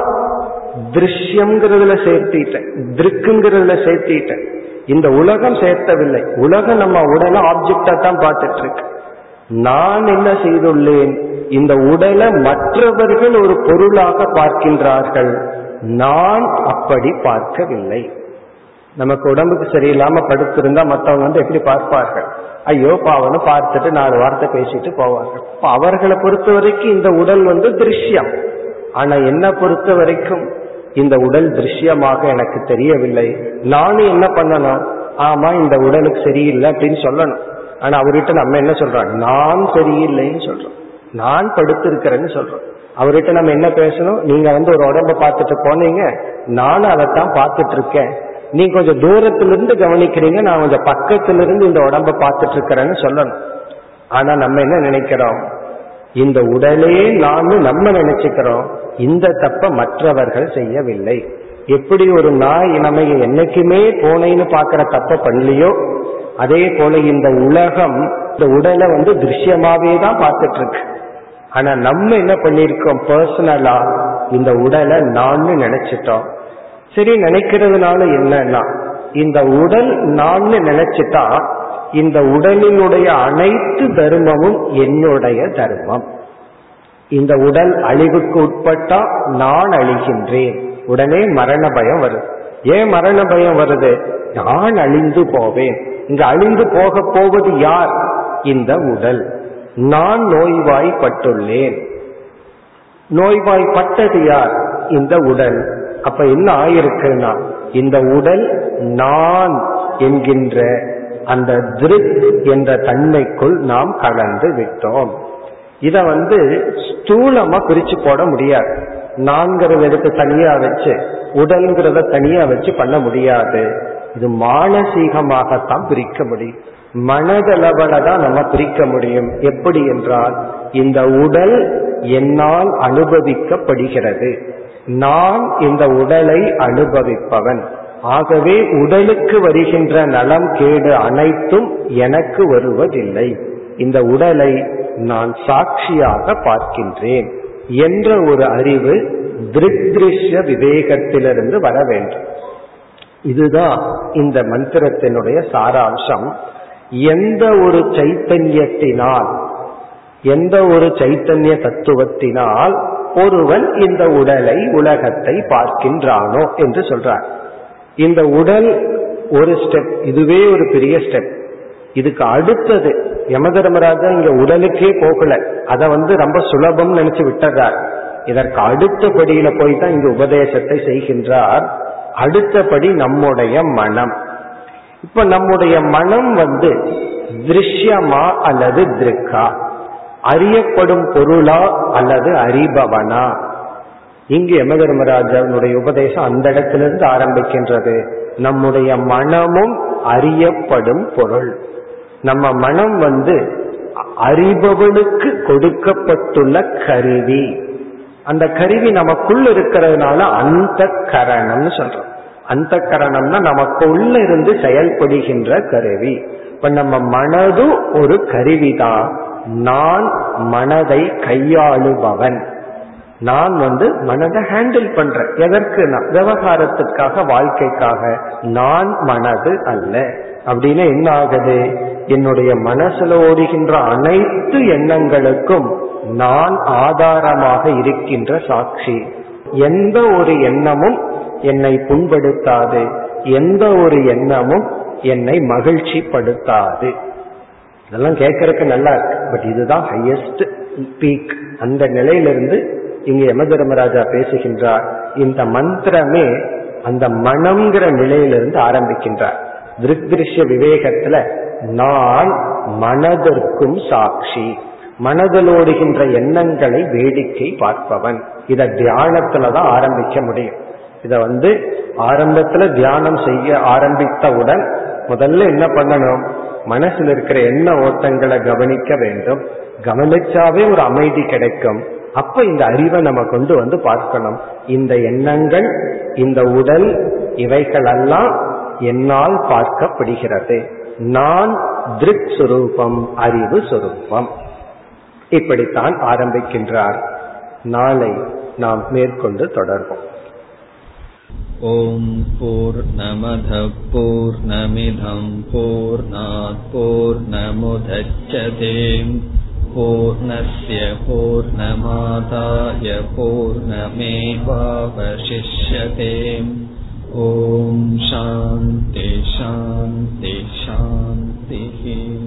திருஷ்யம்ங்கிறதுல சேர்த்திட்டேன். திருக்குங்கிறதுல சேர்த்திட்டேன். இந்த உலகம் சேர்த்தவில்லை. உலகம் நம்ம உடலை ஆப்ஜெக்டா தான் பார்த்துட்டு இருக்கு. நான் என்ன செய்துள்ளேன்? இந்த உடலை மற்றவர்கள் ஒரு பொருளாக பார்க்கின்றார்கள். நான் அப்படி பார்க்கவில்லை. நமக்கு உடம்புக்கு சரியில்லாம படுத்திருந்தா மற்றவங்க வந்து எப்படி பார்ப்பார்கள்? ஐயோ பாவனு பார்த்துட்டு நாலு வார்த்தை பேசிட்டு போவார்கள். அவர்களை பொறுத்த வரைக்கும் இந்த உடல் வந்து திருஷ்யம். ஆனா என்ன பொறுத்த வரைக்கும் இந்த உடல் திருஷ்யமாக எனக்கு தெரியவில்லை. நானும் என்ன பண்ணணும்? ஆமா இந்த உடலுக்கு சரியில்லை அப்படின்னு சொல்லணும். ஆனா அவர்கிட்ட நம்ம என்ன சொல்றோம்? நான் சரியில்லைன்னு சொல்றோம். நான் படுத்திருக்கிறேன்னு சொல்றோம். அவர்கிட்ட நம்ம என்ன பேசணும்? நீங்க வந்து ஒரு உடம்ப பார்த்துட்டு போனீங்க. நானும் அதைத்தான் பார்த்துட்டு இருக்கேன் நீ கொஞ்சம் தூரத்திலிருந்து கவனிக்கிறீங்க. நான் கொஞ்சம் பக்கத்திலிருந்து இந்த உடம்ப பார்த்துட்டு இருக்கிறேன்னு சொல்லணும். ஆனா நம்ம என்ன நினைக்கிறோம்? இந்த உடலே நான் நம்ம நினைச்சுக்கிறோம். இந்த தப்ப மற்றவர்கள் செய்யவில்லை. எப்படி ஒரு நாய் நம்ம என்னைக்குமே போனேன்னு பாக்குற தப்ப பண்ணலையோ? அதே போல இந்த உலகம் இந்த உடலை வந்து திருஷ்யமாவே தான் பார்த்துட்டு இருக்கு ஆனா நம்ம என்ன பண்ணிருக்கோம் பர்சனலா இந்த உடலை நான் நினைச்சிட்டோம். சரி நினைக்கிறதுனால என்னன்னா இந்த உடல் நான் நினைச்சிட்டா இந்த உடலினுடைய அனைத்து தர்மமும் என்னுடைய தர்மம். இந்த உடல் அழிவுக்கு உட்பட்டா நான் அழிகின்றேன். உடனே மரண பயம் வருது ஏன் மரண பயம் வருது? நான் அழிந்து போவேன். இங்கு அழிந்து போக போவது யார்? இந்த உடல் நான் நோய்வாய்ப்பட்டுள்ளேன். நோய்வாய்ப்பட்டது யார்? இந்த உடல். அப்ப என்ன ஆயிருக்குன்னா இந்த உடல் நான் என்கின்ற அந்த திருக் என்ற தன்மைக்குள் நாம் கலந்து விட்டோம். இத வந்து ஸ்தூலமா பிரிச்சு போட முடியாது. நான்கிறத எடுத்து தனியா வச்சு உடல்ங்கிறத தனியா வச்சு பண்ண முடியாது. இது மானசீகமாகத்தான் பிரிக்க முடியும். மனதளவுல தான் நம்ம பிரிக்க முடியும். எப்படி என்றால் இந்த உடல் என்னால் அனுபவிக்கப்படுகிறது. நான் இந்த உடலை அனுபவிப்பவன். ஆகவே உடலுக்கு வருகின்ற நலம் கேடு அனைத்தும் எனக்கு வருவதில்லை. இந்த உடலை நான் சாட்சியாக பார்க்கின்றேன் என்ற ஒரு அறிவு திருஷ்ய விவேகத்திலிருந்து வர வேண்டும். இதுதான் இந்த மந்திரத்தினுடைய சாராம்சம். எந்த ஒரு சைத்தன்யத்தினால் எந்த ஒரு சைத்தன்ய தத்துவத்தினால் ஒருவன் இந்த உடலை உலகத்தை பார்க்கின்றானோ என்று சொல்றார். இந்த உடல் ஒரு ஸ்டெப் இதுவே ஒரு பெரிய ஸ்டெப் இதுக்கு அடுத்தது யமதர்மராஜா இங்க உடலுக்கே போகல. அதை வந்து ரொம்ப சுலபம் நினைச்சு விட்டதார் இதற்கு அடுத்த படியில போய் தான் இங்க உபதேசத்தை செய்கின்றார். அடுத்தபடி நம்முடைய மனம். இப்ப நம்முடைய மனம் வந்து திருஷ்யமா அல்லது திருக்கா? அறியப்படும் பொருளா அல்லது அறிபவனா? இங்கு யமதர்மராஜனுடைய உபதேசம் அந்த இடத்திலிருந்து ஆரம்பிக்கின்றது. நம்முடைய மனமும் அறியப்படும் பொருள். நம்ம மனம் வந்து அறிபவனுக்கு கொடுக்கப்பட்டுள்ள கருவி. அந்த கருவி நமக்குள்ள இருக்கிறதுனால அந்த கரணம்னு சொல்றோம். அந்த கரணம்னா நமக்குள்ள இருந்து செயல்படுகின்ற கருவி. இப்ப நம்ம மனதும் ஒரு கருவிதான் நான் மனதை கையாளுபவன். நான் வந்து மனதை ஹேண்டில் பண்றேன். எதற்கு விவகாரத்துக்காக வாழ்க்கைக்காக. நான் மனது அல்ல. அப்படின்னு என்ன ஆகுது என்னுடைய மனசுல ஓடுகின்ற அனைத்து எண்ணங்களுக்கும் நான் ஆதாரமாக இருக்கின்ற சாட்சி. எந்த ஒரு எண்ணமும் என்னை புண்படுத்தாது. எந்த ஒரு எண்ணமும் என்னை மகிழ்ச்சி படுத்தாது இதெல்லாம் கேட்கறதுக்கு நல்லா இருக்கு. பட் இதுதான் ஹையஸ்ட் பீக் அந்த நிலையிலிருந்து இங்க யம தர்மராஜா பேசுகின்றார். இந்த மந்திரமே அந்த மனம்ங்கிற நிலையிலிருந்து ஆரம்பிக்கின்றார். திருஷ்ய விவேகத்துல நான் மனதிற்கும் சாட்சி. மனதில் ஓடுகின்ற எண்ணங்களை வேடிக்கை பார்ப்பவன். இத தியானத்துலதான் ஆரம்பிக்க முடியும். இத வந்து ஆரம்பத்துல தியானம் செய்ய ஆரம்பித்தவுடன் முதல்ல என்ன பண்ணணும்? மனசில் இருக்கிற எண்ண ஓட்டங்களை கவனிக்க வேண்டும். கவனிச்சாவே ஒரு அமைதி கிடைக்கும். அப்ப இந்த அறிவை நம்ம கொண்டு வந்து பார்க்கணும். இந்த எண்ணங்கள் இந்த உடல் இவைகளெல்லாம் என்னால் பார்க்கப்படுகிறது. நான் திருக் சுரூபம் அறிவு சுரூபம். இப்படித்தான் ஆரம்பிக்கின்றார். நாளை நாம் மேற்கொண்டு தொடர்வோம். ஓம் போர் நமத போர் நமிதம் போர் நாற்போர் நமுதச்சதேம் பூர்ணய பூர்ணமாதாய பூர்ணமேவாவசிஷ்யதே. ஓம் சாந்தி சாந்தி சாந்திஹி.